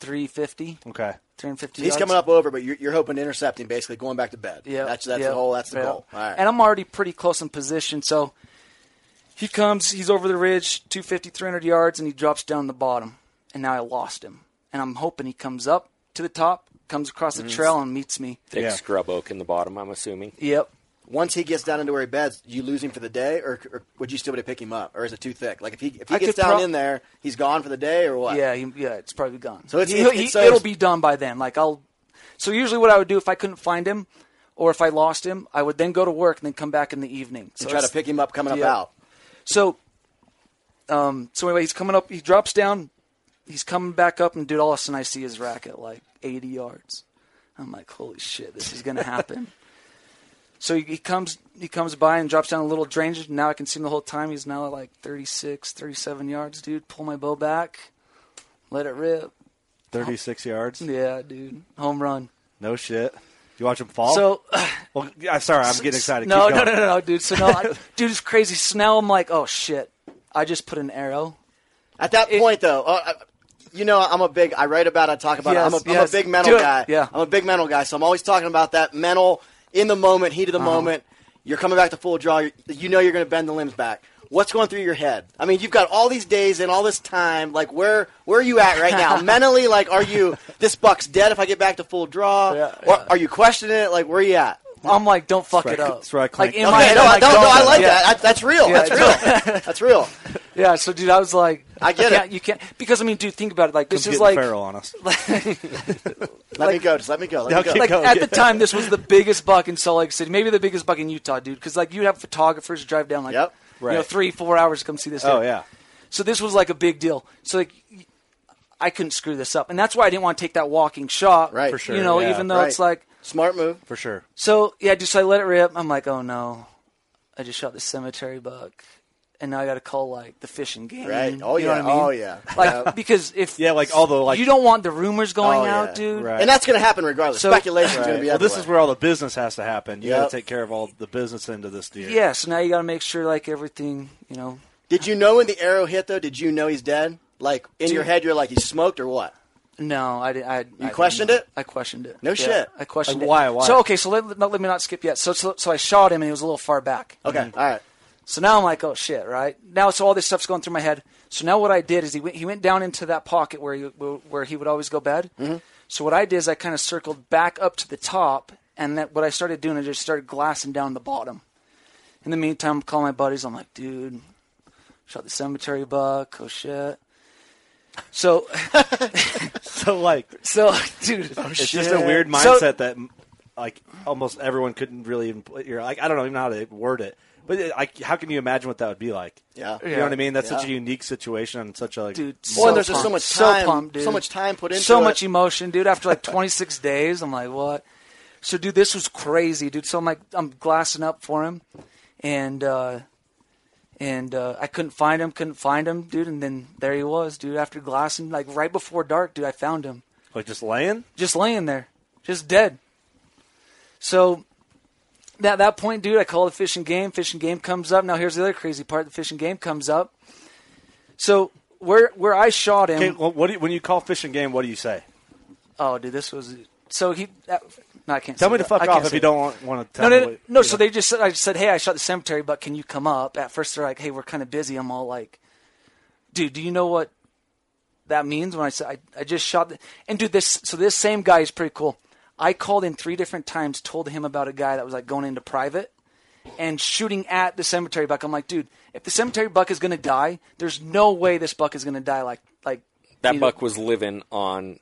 Speaker 10: 350.
Speaker 11: Okay.
Speaker 10: 350
Speaker 9: He's
Speaker 10: yards.
Speaker 9: coming up over, but you're, you're hoping to intercept him, basically going back to bed.
Speaker 10: Yeah,
Speaker 9: that's that's
Speaker 10: yeah,
Speaker 9: the whole. That's the
Speaker 10: yeah.
Speaker 9: goal. All right.
Speaker 10: And I'm already pretty close in position, so he comes, he's over the ridge, 250, 300 yards, and he drops down the bottom. And now I lost him. And I'm hoping he comes up to the top, comes across the
Speaker 8: Mm.
Speaker 10: trail, and meets me.
Speaker 8: Thick scrub oak in the bottom, I'm assuming.
Speaker 10: Yep.
Speaker 9: Once he gets down into where he beds, you lose him for the day, or, or would you still be to pick him up, or is it too thick? Like if he if he
Speaker 10: I
Speaker 9: gets down
Speaker 10: prob-
Speaker 9: in there, he's gone for the day, or what?
Speaker 10: Yeah, he, yeah, it's probably gone.
Speaker 9: So it's-
Speaker 10: He-
Speaker 9: it's- it's so-
Speaker 10: it'll be done by then. Like I'll. So usually, what I would do if I couldn't find him, or if I lost him, I would then go to work and then come back in the evening.
Speaker 9: And try to pick him up coming up out.
Speaker 10: So, um, so anyway, he's coming up. He drops down. He's coming back up, and dude, all of a sudden I see his racket like 80 yards. I'm like, holy shit, this is gonna happen. *laughs* so he, he comes, he comes by and drops down a little drainage. Now I can see him the whole time. He's now at like 36, 37 yards, dude. Pull my bow back, let it rip.
Speaker 11: 36 yards.
Speaker 10: Yeah, dude, home run.
Speaker 11: No shit. You watch him fall?
Speaker 10: So, *sighs*
Speaker 11: well, yeah, sorry, I'm getting excited.
Speaker 10: No, no, no, no, no, dude. So no, I, *laughs* dude, it's crazy. So now I'm like, oh shit, I just put an arrow.
Speaker 9: At that point, though, uh, you know, I'm a big. I write about. it, I talk about.
Speaker 10: Yes,
Speaker 9: it. I'm, a,
Speaker 10: yes.
Speaker 9: I'm a big mental
Speaker 10: Do
Speaker 9: guy.
Speaker 10: Yeah.
Speaker 9: I'm a big mental guy. So I'm always talking about that mental in the moment, heat of the
Speaker 10: Uh-huh.
Speaker 9: moment. You're coming back to full draw. You're, you know you're going to bend the limbs back. What's going through your head? I mean, you've got all these days and all this time. Like, where where are you at right now? *laughs* Mentally, like, are you this buck's dead if I get back to full draw? Or are you questioning it? Like, where are you at?
Speaker 10: I'm like, don't fuck
Speaker 9: That's
Speaker 10: it up.
Speaker 9: That's right,
Speaker 10: Like in
Speaker 9: Okay,
Speaker 10: my head,
Speaker 9: no,
Speaker 10: I'm like,
Speaker 9: no, no,
Speaker 10: don't.
Speaker 9: I like
Speaker 10: Yeah.
Speaker 9: that. I- that's real.
Speaker 10: Yeah,
Speaker 9: That's real. *laughs* That's real.
Speaker 10: Yeah, so dude, I was like,
Speaker 9: I get
Speaker 10: you
Speaker 9: it.
Speaker 10: can't, You can't because I mean, dude, think about it. Like this
Speaker 11: Comes
Speaker 10: is
Speaker 11: getting
Speaker 10: like
Speaker 11: feral on us. *laughs*
Speaker 9: Let me go. Just let me go. Let me go.
Speaker 10: like at the time, this was the biggest buck in Salt Lake City, maybe the biggest buck in Utah, dude. Because like you'd have photographers drive down like
Speaker 9: Yep.
Speaker 10: you know
Speaker 9: Right.
Speaker 10: three, four hours to come see this.
Speaker 11: Oh,
Speaker 10: deer.
Speaker 11: yeah.
Speaker 10: So this was like a big deal. So like. I couldn't screw this up, and that's why I didn't want to take that walking shot.
Speaker 9: Right.
Speaker 11: For sure,
Speaker 10: You know,
Speaker 11: yeah.
Speaker 10: even though
Speaker 9: Right.
Speaker 10: it's like
Speaker 9: Smart move.
Speaker 11: For sure.
Speaker 10: So yeah, just I let it rip. I'm like, oh no, I just shot the cemetery buck, and now I got to call like the fishing game.
Speaker 9: Right. Oh,
Speaker 10: you know
Speaker 9: yeah.
Speaker 10: what I oh, mean?
Speaker 9: Oh, yeah. *laughs*
Speaker 10: Like
Speaker 9: Yeah.
Speaker 10: because if
Speaker 11: Yeah, like all the like.
Speaker 10: you don't want the rumors oh, going
Speaker 9: Oh,
Speaker 10: out,
Speaker 9: yeah.
Speaker 10: dude.
Speaker 11: Right.
Speaker 9: And that's going to happen regardless.
Speaker 10: So-
Speaker 9: Speculation's going to be
Speaker 11: Well, this
Speaker 9: everywhere.
Speaker 11: is where all the business has to happen. You got to take care of all the business end of this deal.
Speaker 10: Yeah. So now you got to make sure like everything, you know.
Speaker 9: Did you know when the arrow hit though? Did you know he's dead? Like in
Speaker 10: Dude.
Speaker 9: your head, you're like he's smoked or what?
Speaker 10: No, I didn't. I,
Speaker 9: You
Speaker 10: I
Speaker 9: questioned
Speaker 10: didn't.
Speaker 9: it?
Speaker 10: I questioned it.
Speaker 9: No
Speaker 10: Yeah,
Speaker 9: shit.
Speaker 10: I questioned
Speaker 11: Like,
Speaker 10: it.
Speaker 11: why- why?
Speaker 10: So okay, so let, no, let me not skip yet. So, so so I shot him and he was a little far back.
Speaker 9: Okay, mm-hmm. all right.
Speaker 10: So now I'm like, oh shit, right? Now, so all this stuff's going through my head. So now what I did is he went, he went down into that pocket where he where he would always go bed.
Speaker 9: Mm-hmm.
Speaker 10: So what I did is I kind of circled back up to the top, and that what I started doing, I just started glassing down the bottom. In the meantime, I'm calling my buddies. I'm like, dude, shot the cemetery buck. Oh shit. So, *laughs*
Speaker 11: so like,
Speaker 10: so dude,
Speaker 11: it's just a weird
Speaker 10: So-
Speaker 11: mindset that like almost everyone couldn't really even put your like I don't know even how to word it. But it, like, how can you imagine what that would be like?
Speaker 9: Yeah.
Speaker 11: you know what I mean. That's such a unique situation and such a like,
Speaker 10: dude.
Speaker 9: Well,
Speaker 10: so
Speaker 9: and there's just so
Speaker 10: pumped.
Speaker 9: much
Speaker 10: So
Speaker 9: time,
Speaker 10: pumped, dude.
Speaker 9: so much time put into
Speaker 10: so
Speaker 9: it.
Speaker 10: much emotion, dude. After like 26 *laughs* days, I'm like, what? So, dude, this was crazy, dude. So I'm like, I'm glassing up for him, and uh, and uh, I couldn't find him, couldn't find him, dude. And then there he was, dude. After glassing, like right before dark, dude, I found him,
Speaker 11: like just laying.
Speaker 10: just laying there, just dead. So. At that point, dude, I call the fish and game. Fish and game comes up. Now, here's the other crazy part: the fish and game comes up. So where where I shot him,
Speaker 11: Okay, well, what do you, when you call fish and game? What do you say?
Speaker 10: Oh, dude, this was so he. Uh, no, I can't.
Speaker 11: Tell
Speaker 10: say
Speaker 11: me to fuck
Speaker 10: I
Speaker 11: off if you don't want, want to
Speaker 10: No,
Speaker 11: tell
Speaker 10: no,
Speaker 11: me.
Speaker 10: no.
Speaker 11: what-
Speaker 10: no so
Speaker 11: know.
Speaker 10: they just said, I just said, hey, I shot the cemetery, but can you come up? At first, they're like, hey, we're kind of busy. I'm all like, dude, do you know what that means when I said I, I just shot? The, and dude, this so this same guy is pretty cool. I called in three different times, told him about a guy that was like going into private and shooting at the cemetery buck. I'm like, dude, if the cemetery buck is gonna die, there's no way this buck is gonna die like like
Speaker 8: That
Speaker 10: you know-
Speaker 8: buck was living on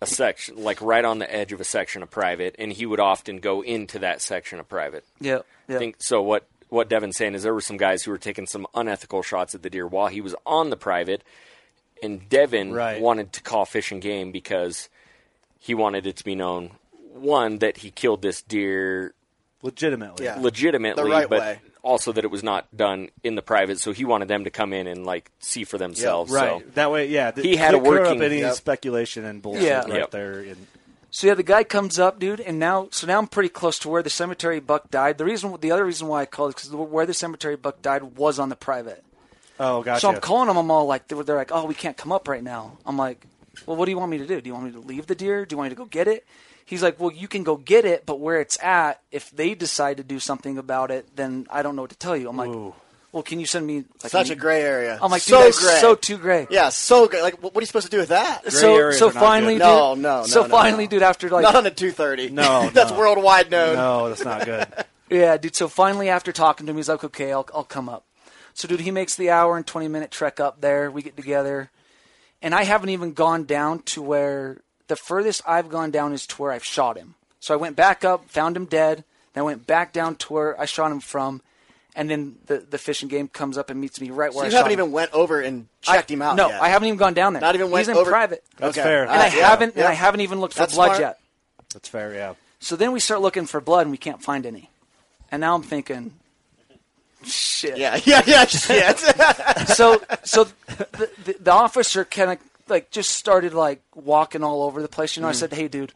Speaker 8: a section, like right on the edge of a section of private, and he would often go into that section of private.
Speaker 10: Yeah,
Speaker 8: I think so. What what Devin's saying is there were some guys who were taking some unethical shots at the deer while he was on the private, and Devin
Speaker 11: Right.
Speaker 8: wanted to call fish and game because he wanted it to be known one that he killed this deer
Speaker 11: legitimately.
Speaker 9: Yeah.
Speaker 8: legitimately,
Speaker 9: The right
Speaker 8: but
Speaker 9: way.
Speaker 8: also that it was not done in the private. So he wanted them to come in and like see for themselves.
Speaker 11: Right.
Speaker 8: So
Speaker 11: that way, yeah. th-
Speaker 8: He had a
Speaker 11: clear up
Speaker 8: working-
Speaker 11: any
Speaker 8: Yep.
Speaker 11: speculation and bullshit
Speaker 10: Yeah.
Speaker 11: right
Speaker 8: Yep.
Speaker 11: there. And,
Speaker 10: So yeah, the guy comes up, dude, and now so now I'm pretty close to where the cemetery buck died. The reason, the other reason why I called is because where the cemetery buck died was on the private.
Speaker 11: oh, gotcha.
Speaker 10: So I'm calling them. I'm all like, they're, they're like, oh, we can't come up right now. I'm like, well, what do you want me to do? Do you want me to leave the deer? Do you want me to go get it? He's like, well, you can go get it, but where it's at, if they decide to do something about it, then I don't know what to tell you. I'm like, well, can you send me like
Speaker 9: Such
Speaker 10: an-
Speaker 9: a gray area.
Speaker 10: I'm like,
Speaker 9: so
Speaker 10: dude,
Speaker 9: gray.
Speaker 10: so too gray.
Speaker 9: Yeah, so gray. Like, what what are you supposed to do with that?
Speaker 10: so
Speaker 11: areas
Speaker 10: so
Speaker 11: are not
Speaker 10: finally,
Speaker 11: good.
Speaker 10: dude,
Speaker 9: No, no, no,
Speaker 10: So
Speaker 9: no,
Speaker 10: finally,
Speaker 9: no.
Speaker 10: dude, after like
Speaker 9: Not on a 230.
Speaker 11: No, *laughs*
Speaker 9: that's
Speaker 11: no.
Speaker 9: worldwide known.
Speaker 11: no, that's not good. *laughs*
Speaker 10: Yeah, dude. So finally, after talking to him, he's like, "Okay, I'll I'll come up." So, dude, he makes the hour and twenty minute trek up there. We get together, and I haven't even gone down to where the furthest I've gone down is to where I've shot him. So I went back up, found him dead. Then I went back down to where I shot him from, and then the the fish and game comes up and meets me right
Speaker 9: So
Speaker 10: where
Speaker 9: you
Speaker 10: I
Speaker 9: haven't
Speaker 10: shot him.
Speaker 9: even went over and
Speaker 10: I-
Speaker 9: checked him out.
Speaker 10: No,
Speaker 9: yet.
Speaker 10: I haven't even gone down there.
Speaker 9: Not even went
Speaker 10: He's in
Speaker 9: over-
Speaker 10: private,
Speaker 11: That's
Speaker 9: Okay.
Speaker 11: fair.
Speaker 10: and I
Speaker 9: Uh, yeah,
Speaker 10: haven't and. I haven't even looked for
Speaker 9: That's
Speaker 10: blood
Speaker 9: smart.
Speaker 10: yet.
Speaker 11: That's fair. Yeah.
Speaker 10: So then we start looking for blood, and we can't find any. And now I'm thinking, shit.
Speaker 9: Yeah, *laughs* yeah, yeah. Shit. *laughs*
Speaker 10: so so the, the, the officer kind of like just started like walking all over the place. You know, I mm. said, "Hey, dude,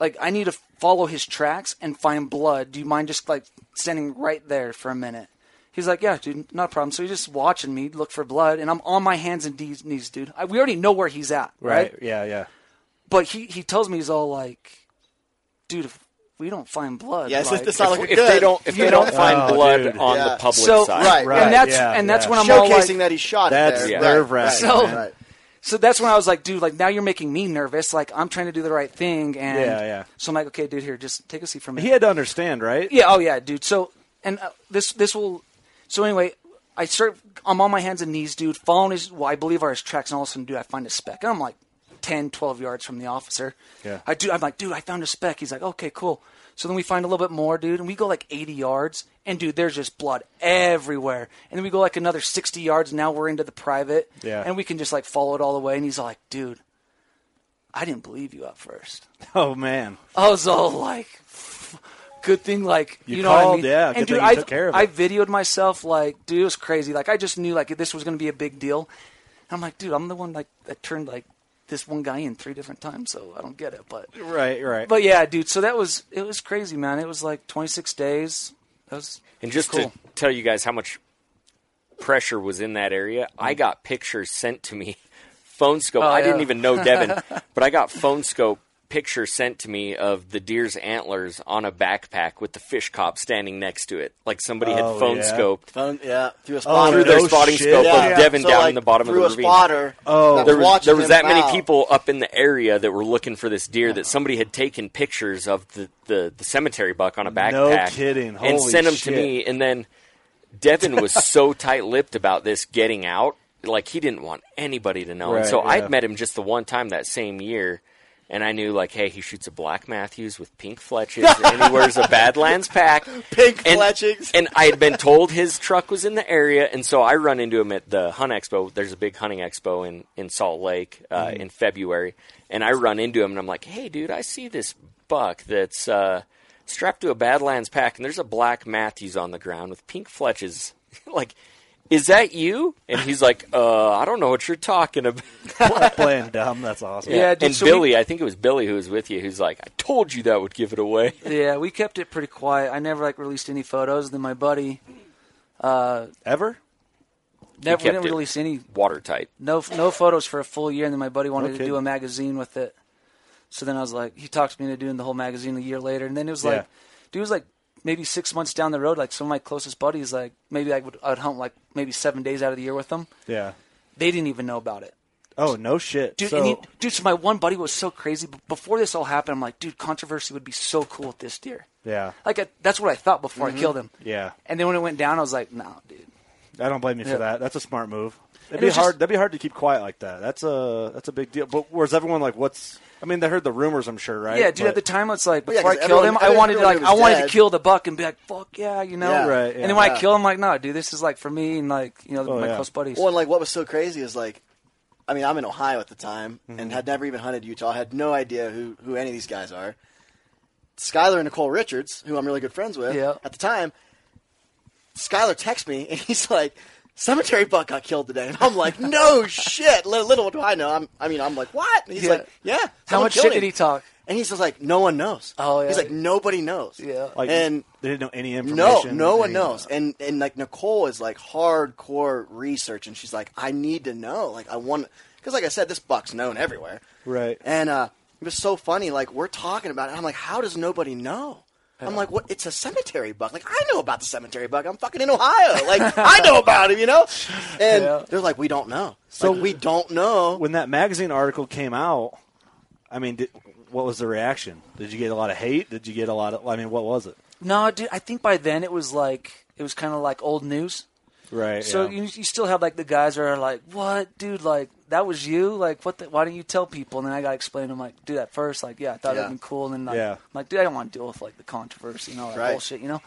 Speaker 10: like I need to follow his tracks and find blood. Do you mind just like standing right there for a minute?" He's like, "Yeah, dude, not a problem." So he's just watching me look for blood, and I'm on my hands and knees, knees dude. I, we already know where he's at, right?
Speaker 11: Right. Yeah. Yeah.
Speaker 10: But he he tells me he's all like, "Dude, if we don't find blood,
Speaker 9: Yes, it's-
Speaker 10: like,
Speaker 9: it's not
Speaker 8: if,
Speaker 9: looking
Speaker 8: if
Speaker 9: good.
Speaker 8: they don't if
Speaker 10: You
Speaker 8: they
Speaker 10: know?
Speaker 8: don't *laughs* find
Speaker 11: Oh,
Speaker 8: blood
Speaker 11: dude.
Speaker 8: on
Speaker 9: Yeah.
Speaker 8: the public
Speaker 10: so
Speaker 8: side,
Speaker 9: Right, right.
Speaker 10: and that's
Speaker 11: yeah,
Speaker 10: and that's
Speaker 11: yeah.
Speaker 10: when I'm all
Speaker 9: Showcasing
Speaker 10: like,
Speaker 9: that he shot
Speaker 11: That's
Speaker 8: yeah.
Speaker 9: Right,
Speaker 11: nerve-wracking,
Speaker 9: right,
Speaker 10: man.
Speaker 9: right.
Speaker 10: So that's when I was like, dude, like now you're making me nervous. Like I'm trying to do the right thing, and
Speaker 11: Yeah, yeah.
Speaker 10: So I'm like, okay, dude, here, just take a seat for me.
Speaker 11: He had to understand, right?
Speaker 10: yeah, oh yeah, dude. So and uh, this this will. So anyway, I start. I'm on my hands and knees, dude, following his. Well, I believe are his tracks, and all of a sudden, dude, I find a speck, and I'm like 10, 12 yards from the officer.
Speaker 11: Yeah.
Speaker 10: I do. I'm like, dude, I found a speck. He's like, okay, cool. So then we find a little bit more, dude, and we go like 80 yards, and dude, there's just blood everywhere. And then we go like another 60 yards, and now we're into the private,
Speaker 11: Yeah.
Speaker 10: and we can just like follow it all the way. And he's like, dude, I didn't believe you at first. *laughs*
Speaker 11: Oh man.
Speaker 10: I was all like, *laughs* good thing, like
Speaker 11: You
Speaker 10: you, know what I mean?
Speaker 11: yeah, good
Speaker 10: And dude,
Speaker 11: thing you
Speaker 10: I
Speaker 11: took care of
Speaker 10: I videoed myself like, dude, it was crazy. Like I just knew like this was going to be a big deal. I'm like, dude, I'm the one like that turned like this one guy in three different times, so I don't get it. But
Speaker 11: Right. Right.
Speaker 10: but yeah, dude. So that was it was crazy, man. It was like 26 days. That was
Speaker 8: And just
Speaker 10: cool.
Speaker 8: to tell you guys how much pressure was in that area, I mm. got pictures sent to me *laughs* phone scope.
Speaker 10: Oh,
Speaker 8: I
Speaker 10: yeah.
Speaker 8: didn't even know Devin, *laughs* but I got phone scope picture sent to me of the deer's antlers on a backpack with the fish cop standing next to it, like somebody
Speaker 9: Oh,
Speaker 8: had phone
Speaker 9: yeah.
Speaker 8: scoped.
Speaker 9: Phone, yeah, through a
Speaker 8: Oh,
Speaker 9: spotter.
Speaker 8: through their spotting scope
Speaker 9: Yeah.
Speaker 8: of Devin
Speaker 9: So,
Speaker 8: down
Speaker 9: like,
Speaker 8: in the bottom of
Speaker 9: through
Speaker 8: the
Speaker 9: a
Speaker 8: ravine.
Speaker 9: spotter
Speaker 8: Oh,
Speaker 9: that
Speaker 8: there
Speaker 9: was
Speaker 8: was,
Speaker 9: watching
Speaker 8: there was
Speaker 9: him
Speaker 8: that many
Speaker 9: out.
Speaker 8: people up in the area that were looking for this deer that somebody had taken pictures of the, the, the cemetery buck on a backpack.
Speaker 2: kidding.
Speaker 8: and
Speaker 2: Holy
Speaker 8: sent them
Speaker 2: shit.
Speaker 8: to me. And then Devin was *laughs* so tight lipped about this getting out, like he didn't want anybody to know. and
Speaker 2: Right,
Speaker 8: so
Speaker 2: yeah.
Speaker 8: I'd met him just the one time that same year. And I knew, like, hey, he shoots a black Mathews with pink fletches, and he wears a Badlands pack. *laughs*
Speaker 9: Pink
Speaker 8: and,
Speaker 9: fletchings.
Speaker 8: And I had been told his truck was in the area, and so I run into him at the Hunt Expo. There's a big hunting expo in, in Salt Lake uh,
Speaker 2: Mhm.
Speaker 8: in February, and I run into him, and I'm like, hey, dude, I see this buck that's uh, strapped to a Badlands pack, and there's a black Mathews on the ground with pink fletches. *laughs* like, is that you? And he's like, uh, I don't know what you're talking about. *laughs*
Speaker 2: Playing dumb. That's awesome.
Speaker 8: Yeah,
Speaker 10: dude,
Speaker 8: and
Speaker 10: so we-
Speaker 8: Billy, I think it was Billy who was with you, who's like, I told you that would give it away. *laughs*
Speaker 10: Yeah, we kept it pretty quiet. I never like released any photos. Then my buddy, uh,
Speaker 2: ever,
Speaker 10: never we
Speaker 8: kept
Speaker 10: didn't
Speaker 8: it
Speaker 10: release any
Speaker 8: watertight.
Speaker 10: No, no photos for a full year. And then my buddy wanted
Speaker 2: No
Speaker 10: to do a magazine with it. So then I was like, he talked me into doing the whole magazine a year later. And then it was like,
Speaker 2: Yeah.
Speaker 10: dude, it was like maybe six months down the road. Like some of my closest buddies, like maybe I would I'd hunt like maybe seven days out of the year with them.
Speaker 2: Yeah.
Speaker 10: They didn't even know about it.
Speaker 2: Oh no shit,
Speaker 10: Dude,
Speaker 2: So,
Speaker 10: and he, dude, so my one buddy was so crazy. But before this all happened, I'm like, dude, controversy would be so cool with this deer.
Speaker 2: yeah,
Speaker 10: Like I, that's what I thought before
Speaker 2: Mhm.
Speaker 10: I killed him.
Speaker 2: yeah.
Speaker 10: And then when it went down, I was like, no, dude.
Speaker 2: I don't blame you
Speaker 10: Yeah.
Speaker 2: for that. That's a smart move.
Speaker 10: And
Speaker 2: It'd be
Speaker 10: was just-
Speaker 2: hard. that'd be hard to keep quiet like that. That's a that's a big deal. But whereas everyone like, what's? I mean, they heard the rumors. I'm sure, right?
Speaker 10: Yeah, dude.
Speaker 2: But-
Speaker 10: At the time, it's like
Speaker 9: Well, yeah,
Speaker 10: I killed
Speaker 9: everyone-
Speaker 10: him, I wanted to like I wanted
Speaker 9: dead.
Speaker 10: to kill the buck and be like, "Fuck yeah," you know.
Speaker 9: Yeah.
Speaker 2: Right,
Speaker 10: And then
Speaker 2: yeah.
Speaker 10: when I
Speaker 9: Yeah.
Speaker 10: kill him, like, no, dude, this is like for me and like you know
Speaker 2: Oh,
Speaker 10: my
Speaker 2: yeah.
Speaker 10: close buddies.
Speaker 9: Well, and like what was so crazy is like, I mean, I'm in Ohio at the time
Speaker 2: Mm-hmm.
Speaker 9: and had never even hunted Utah. I had no idea who who any of these guys are. Skylar and Nicole Richards, who I'm really good friends with
Speaker 10: Yeah.
Speaker 9: at the time. Skylar texts me and *laughs* he's like, "Cemetery buck got killed today," and I'm like, "No shit!" Little, little do I know. I'm, I mean, I'm like, "What?" And he's
Speaker 10: Yeah.
Speaker 9: like, "Yeah."
Speaker 10: How much shit
Speaker 9: him."
Speaker 10: did he talk?
Speaker 9: And he's just like, "No one knows."
Speaker 10: Oh yeah.
Speaker 9: He's like, "Nobody knows."
Speaker 10: yeah.
Speaker 2: like,
Speaker 9: and
Speaker 2: they didn't know any information.
Speaker 9: no no one
Speaker 2: any-
Speaker 9: knows. And and like Nicole is like hardcore research, and she's like, I need to know. Like I want because like I said, this buck's known everywhere.
Speaker 2: Right.
Speaker 9: And uh, it was so funny. Like we're talking about it, and I'm like, how does nobody know? I'm like, what? It's a cemetery bug. Like I know about the cemetery bug. I'm fucking in Ohio. *laughs* Like I know about him, you know. And
Speaker 10: Yeah.
Speaker 9: they're like, we don't know.
Speaker 2: So-
Speaker 9: So we don't know.
Speaker 2: When that magazine article came out, I mean, did, what was the reaction? Did you get a lot of hate? Did you get a lot of? I mean, what was it?
Speaker 10: No, dude. I think by then it was like it was kind of like old news.
Speaker 2: Right.
Speaker 10: So
Speaker 2: yeah.
Speaker 10: you, you still have like the guys that are like, "What, dude? Like that was you? Like what? The, why don't you tell people?" And then I got to explain to them like, "Dude, at first, like, yeah, I thought
Speaker 9: Yeah.
Speaker 10: it'd be cool." And then like,
Speaker 2: Yeah.
Speaker 10: I'm like, "Dude, I don't want to deal with like the controversy and all that
Speaker 9: Right.
Speaker 10: bullshit, you know."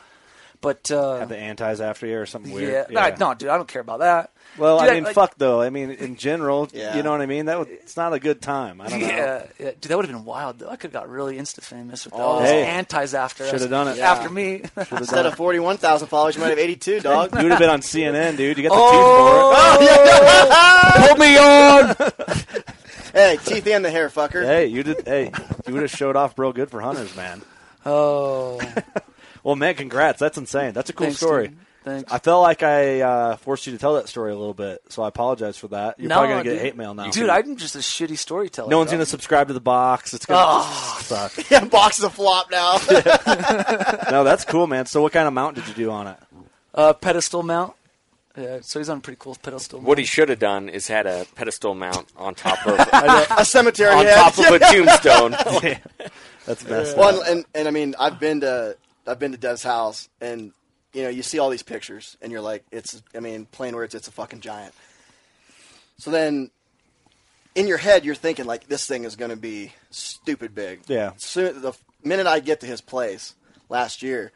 Speaker 10: But uh,
Speaker 2: Have the antis after you or something weird?
Speaker 10: yeah, Nah, no, dude, I don't care about that.
Speaker 2: Well,
Speaker 10: Dude,
Speaker 2: I mean,
Speaker 10: like-
Speaker 2: fuck though. I mean, in general, *laughs*
Speaker 9: Yeah.
Speaker 2: you know what I mean. That was, it's not a good time. I don't know.
Speaker 10: Yeah, yeah, dude, that would have been wild. though. I could have got really insta famous with
Speaker 9: Oh.
Speaker 10: all these
Speaker 2: Hey.
Speaker 10: antis after.
Speaker 2: Should've done it.
Speaker 10: after me.
Speaker 9: Instead of 41,000 followers, you might have 82, dog.
Speaker 2: You would have been on CNN, dude. You got the
Speaker 10: Oh! *laughs* Put me on. *laughs*
Speaker 9: hey, teeth and the hair, fucker.
Speaker 2: teeth for it. Hey, you did. Hey, you would have showed off real good for hunters, man.
Speaker 10: Oh,
Speaker 2: Well, man, congrats. That's insane. That's a cool
Speaker 10: Thanks,
Speaker 2: story.
Speaker 10: dude. Thanks.
Speaker 2: I felt like I uh, forced you to tell that story a little bit, so I apologize for that. You're
Speaker 10: no,
Speaker 2: probably gonna get hate mail now,
Speaker 10: Dude, I'm just a shitty storyteller.
Speaker 2: No one's
Speaker 10: bro.
Speaker 2: gonna subscribe to the box. It's gonna
Speaker 10: Oh. *laughs*
Speaker 2: suck. *laughs*
Speaker 9: Yeah, box is a flop now. *laughs*
Speaker 2: no, that's cool, man. So, what kind of mount did you do on it?
Speaker 10: uh, pedestal mount. Yeah, so he's on a pretty cool pedestal.
Speaker 8: What
Speaker 10: mount.
Speaker 8: he should have done is had a pedestal mount on top of
Speaker 9: a cemetery
Speaker 8: on
Speaker 9: head.
Speaker 8: top of a tombstone.
Speaker 2: That's messed
Speaker 9: Well,
Speaker 2: up.
Speaker 9: and and I mean, I've been to I've been to Dev's house, and you know, you see all these pictures, and you're like, it's. I mean, plain words, it's a fucking giant. So then, in your head, you're thinking like, this thing is going to be stupid big.
Speaker 2: Yeah.
Speaker 9: Soon, the minute I get to his place last year,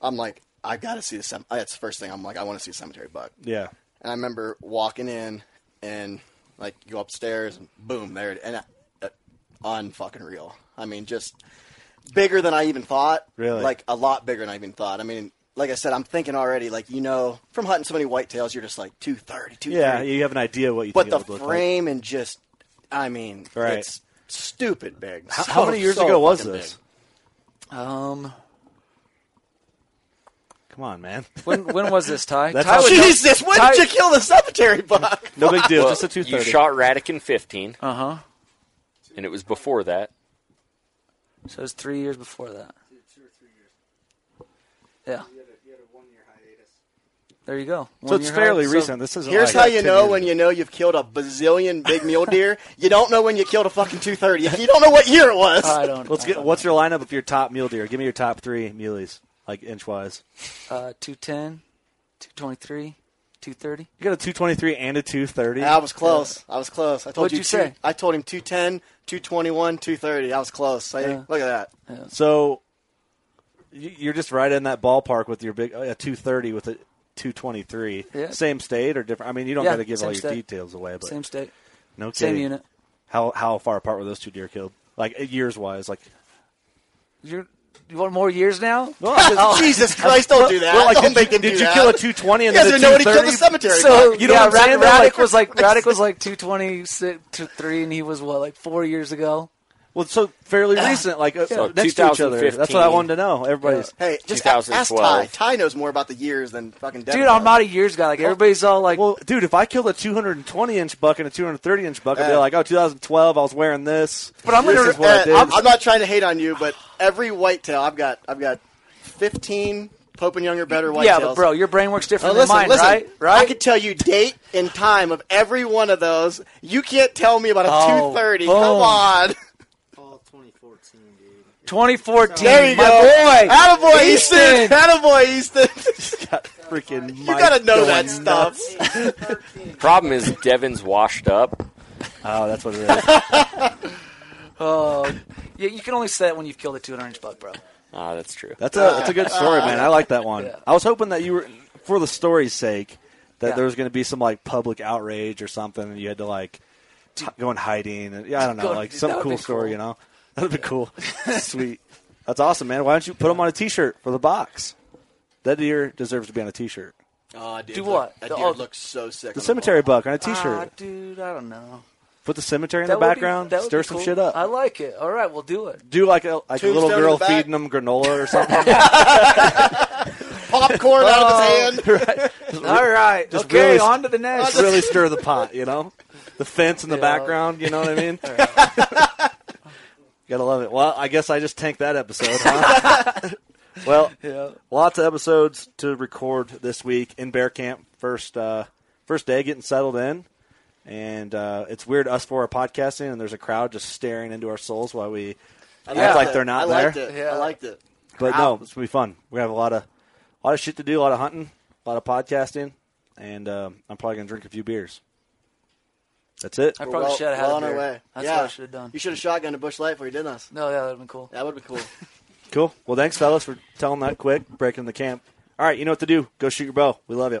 Speaker 9: I'm like, I got to see the. cemetery. That's the first thing. I'm like, I want to see a cemetery buck.
Speaker 2: Yeah.
Speaker 9: And I remember walking in and like you go upstairs and boom, there it and uh, unfucking real. I mean, just bigger than I even thought.
Speaker 2: Really?
Speaker 9: Like a lot bigger than I even thought. I mean, like I said, I'm thinking already. Like you know, from hunting so many whitetails, you're just like 230, 230.
Speaker 2: Yeah, you have an idea what you
Speaker 9: But
Speaker 2: think
Speaker 9: the
Speaker 2: it would look like.
Speaker 9: frame and just, I mean,
Speaker 2: Right.
Speaker 9: it's stupid big.
Speaker 2: How,
Speaker 9: So-
Speaker 2: how many years
Speaker 9: so
Speaker 2: ago was this?
Speaker 9: big.
Speaker 10: Um,
Speaker 2: Come on, man.
Speaker 10: When when was this, Ty? *laughs*
Speaker 2: That's
Speaker 10: Ty
Speaker 2: how-
Speaker 9: Jesus, when
Speaker 10: Ty-
Speaker 9: did you kill the cemetery buck? *laughs*
Speaker 2: No big deal.
Speaker 8: Well,
Speaker 2: just a two
Speaker 8: you shot Radic in 15,
Speaker 10: Uh huh.
Speaker 8: and it was before that.
Speaker 10: So it was three years before that. Yeah. There you go.
Speaker 2: So it's
Speaker 10: year
Speaker 2: fairly
Speaker 10: high- so-
Speaker 2: recent. This isn't.
Speaker 9: Here's
Speaker 2: like
Speaker 9: how you know
Speaker 2: years
Speaker 9: when you know you've killed a bazillion big mule deer. You don't know when you killed a fucking 230. You don't know what year it was.
Speaker 10: I don't.
Speaker 2: Let's
Speaker 10: I
Speaker 2: get.
Speaker 10: don't
Speaker 2: What's your lineup of your top mule deer? Give me your top three muleys, like inch wise.
Speaker 10: Uh, 210, 223, 230.
Speaker 2: You got a two twenty three and a two thirty.
Speaker 9: I was close. I was close. I told
Speaker 10: What'd
Speaker 9: you,
Speaker 10: you
Speaker 9: two-
Speaker 10: say?
Speaker 9: I told him 210, 221, 230. I was close. So,
Speaker 10: Yeah.
Speaker 9: Look at that.
Speaker 2: So you- you're just right in that ballpark with your big uh, two thirty with a two twenty three.
Speaker 10: Yeah.
Speaker 2: Same state or different? I mean, you don't
Speaker 10: Yeah,
Speaker 2: got to give all your
Speaker 10: state.
Speaker 2: details away, but
Speaker 10: Same state.
Speaker 2: no kidding.
Speaker 10: Same unit.
Speaker 2: How how far apart were those two deer killed? Like years wise, like
Speaker 10: You're, you want more years now? *laughs*
Speaker 9: Oh, Jesus Christ, don't do that.
Speaker 2: Well, like,
Speaker 9: don't
Speaker 2: did,
Speaker 9: make him
Speaker 2: did you
Speaker 9: that.
Speaker 2: kill a 220 and
Speaker 9: You guys
Speaker 2: then
Speaker 9: didn't know killed the
Speaker 2: 230?
Speaker 9: cemetery
Speaker 10: So.
Speaker 2: You know
Speaker 10: yeah,
Speaker 2: what I'm saying,
Speaker 10: Radic.
Speaker 2: Like-
Speaker 10: Radic was like Radic was like 220 to three, and he was what like four years ago.
Speaker 2: Well, so fairly recent, like uh,
Speaker 8: So
Speaker 2: next to each other.
Speaker 8: 2015.
Speaker 2: That's what I wanted to know. Everybody's
Speaker 9: Hey, just a- ask Ty.
Speaker 8: 2012.
Speaker 9: Ty knows more about the years than fucking Devin
Speaker 10: Dude, I'm
Speaker 9: does.
Speaker 10: not a years guy. Like everybody's all like,
Speaker 2: well, dude. If I killed a 220 inch buck and a 230 inch buck, I'd be
Speaker 9: Uh,
Speaker 2: like, oh, 2012, I was wearing this.
Speaker 10: But I'm
Speaker 2: this
Speaker 10: gonna-
Speaker 2: is what I
Speaker 9: Uh. I'm, I'm not trying to hate on you, but every whitetail I've got, I've got 15 Pope and Young or better whitetails.
Speaker 10: yeah, but bro, your brain works
Speaker 9: Now,
Speaker 10: different
Speaker 9: listen,
Speaker 10: than mine,
Speaker 9: listen.
Speaker 10: right? Right?
Speaker 9: I could tell you date and time of every one of those. You can't tell me about a
Speaker 10: Oh,
Speaker 9: 230.
Speaker 10: boom.
Speaker 9: Come on.
Speaker 10: 2014.
Speaker 9: There you
Speaker 10: my
Speaker 9: go.
Speaker 10: boy.
Speaker 9: Attaboy, Easton. Attaboy, Easton. *laughs*
Speaker 2: Got freaking.
Speaker 9: you gotta know that stuff. *laughs*
Speaker 8: Problem is, Devin's washed up.
Speaker 2: Oh, that's what it is. *laughs*
Speaker 10: Oh, yeah, you can only say that when you've killed a 200 inch buck, bro.
Speaker 8: Ah, that's true.
Speaker 2: That's a that's a good story, man. I like that one.
Speaker 10: Yeah.
Speaker 2: I was hoping that you were, for the story's sake, that
Speaker 10: Yeah.
Speaker 2: there was going to be some like public outrage or something, and you had to like h- go in hiding. And, yeah, I don't know,
Speaker 10: Go-
Speaker 2: like some cool story,
Speaker 10: cool.
Speaker 2: you know? That'd be cool. Sweet. That's awesome, man. Why don't you put them on a T-shirt for the box? That deer deserves to be on a T-shirt.
Speaker 9: Oh, dude,
Speaker 10: Do
Speaker 9: look,
Speaker 10: what?
Speaker 9: That
Speaker 10: The-
Speaker 9: deer
Speaker 10: oh,
Speaker 9: looks so sick.
Speaker 2: The
Speaker 9: on
Speaker 2: cemetery
Speaker 9: ball.
Speaker 2: buck on a T-shirt.
Speaker 10: Ah, dude, I don't know.
Speaker 2: Put the cemetery in
Speaker 10: That
Speaker 2: the
Speaker 10: would be-
Speaker 2: background.
Speaker 10: that would
Speaker 2: Stir
Speaker 10: be
Speaker 2: some
Speaker 10: cool.
Speaker 2: shit up.
Speaker 10: I like it. All right, we'll do it.
Speaker 2: Do like a like a little
Speaker 9: in
Speaker 2: girl
Speaker 9: the back.
Speaker 2: feeding them granola or *laughs* something. *laughs*
Speaker 9: Popcorn out
Speaker 10: Oh.
Speaker 9: of his hand. *laughs*
Speaker 10: All right.
Speaker 2: Just
Speaker 10: okay,
Speaker 2: really-
Speaker 10: on to the next.
Speaker 2: Really stir the pot, you know? The fence in the
Speaker 10: Yeah.
Speaker 2: background, you know what I mean? Gotta love it. Well, I guess I just tanked that episode, huh? *laughs* well,
Speaker 10: Yeah.
Speaker 2: lots of episodes to record this week in Bear Camp. First, uh, first day getting settled in. And uh, it's weird, us four are podcasting, and there's a crowd just staring into our souls while we
Speaker 9: I
Speaker 2: act like
Speaker 9: it.
Speaker 2: they're not
Speaker 9: I
Speaker 2: there.
Speaker 9: liked it.
Speaker 10: Yeah.
Speaker 9: I liked it.
Speaker 2: But no, it's gonna be fun. We have a lot of a lot of shit to do, a lot of hunting, a lot of podcasting, and um, I'm probably gonna drink a few beers. That's it.
Speaker 10: I
Speaker 9: We're
Speaker 10: probably
Speaker 9: well,
Speaker 10: should have had
Speaker 9: well
Speaker 10: a
Speaker 9: on our way.
Speaker 10: That's
Speaker 9: yeah.
Speaker 10: what I should have done.
Speaker 9: You should have shotgunned a Busch Light before you did this.
Speaker 10: No, yeah, that would have been cool.
Speaker 9: That would be cool.
Speaker 2: Cool. Well, thanks, fellas, for telling that quick, breaking the camp. All right, you know what to do. Go shoot your bow. We love you.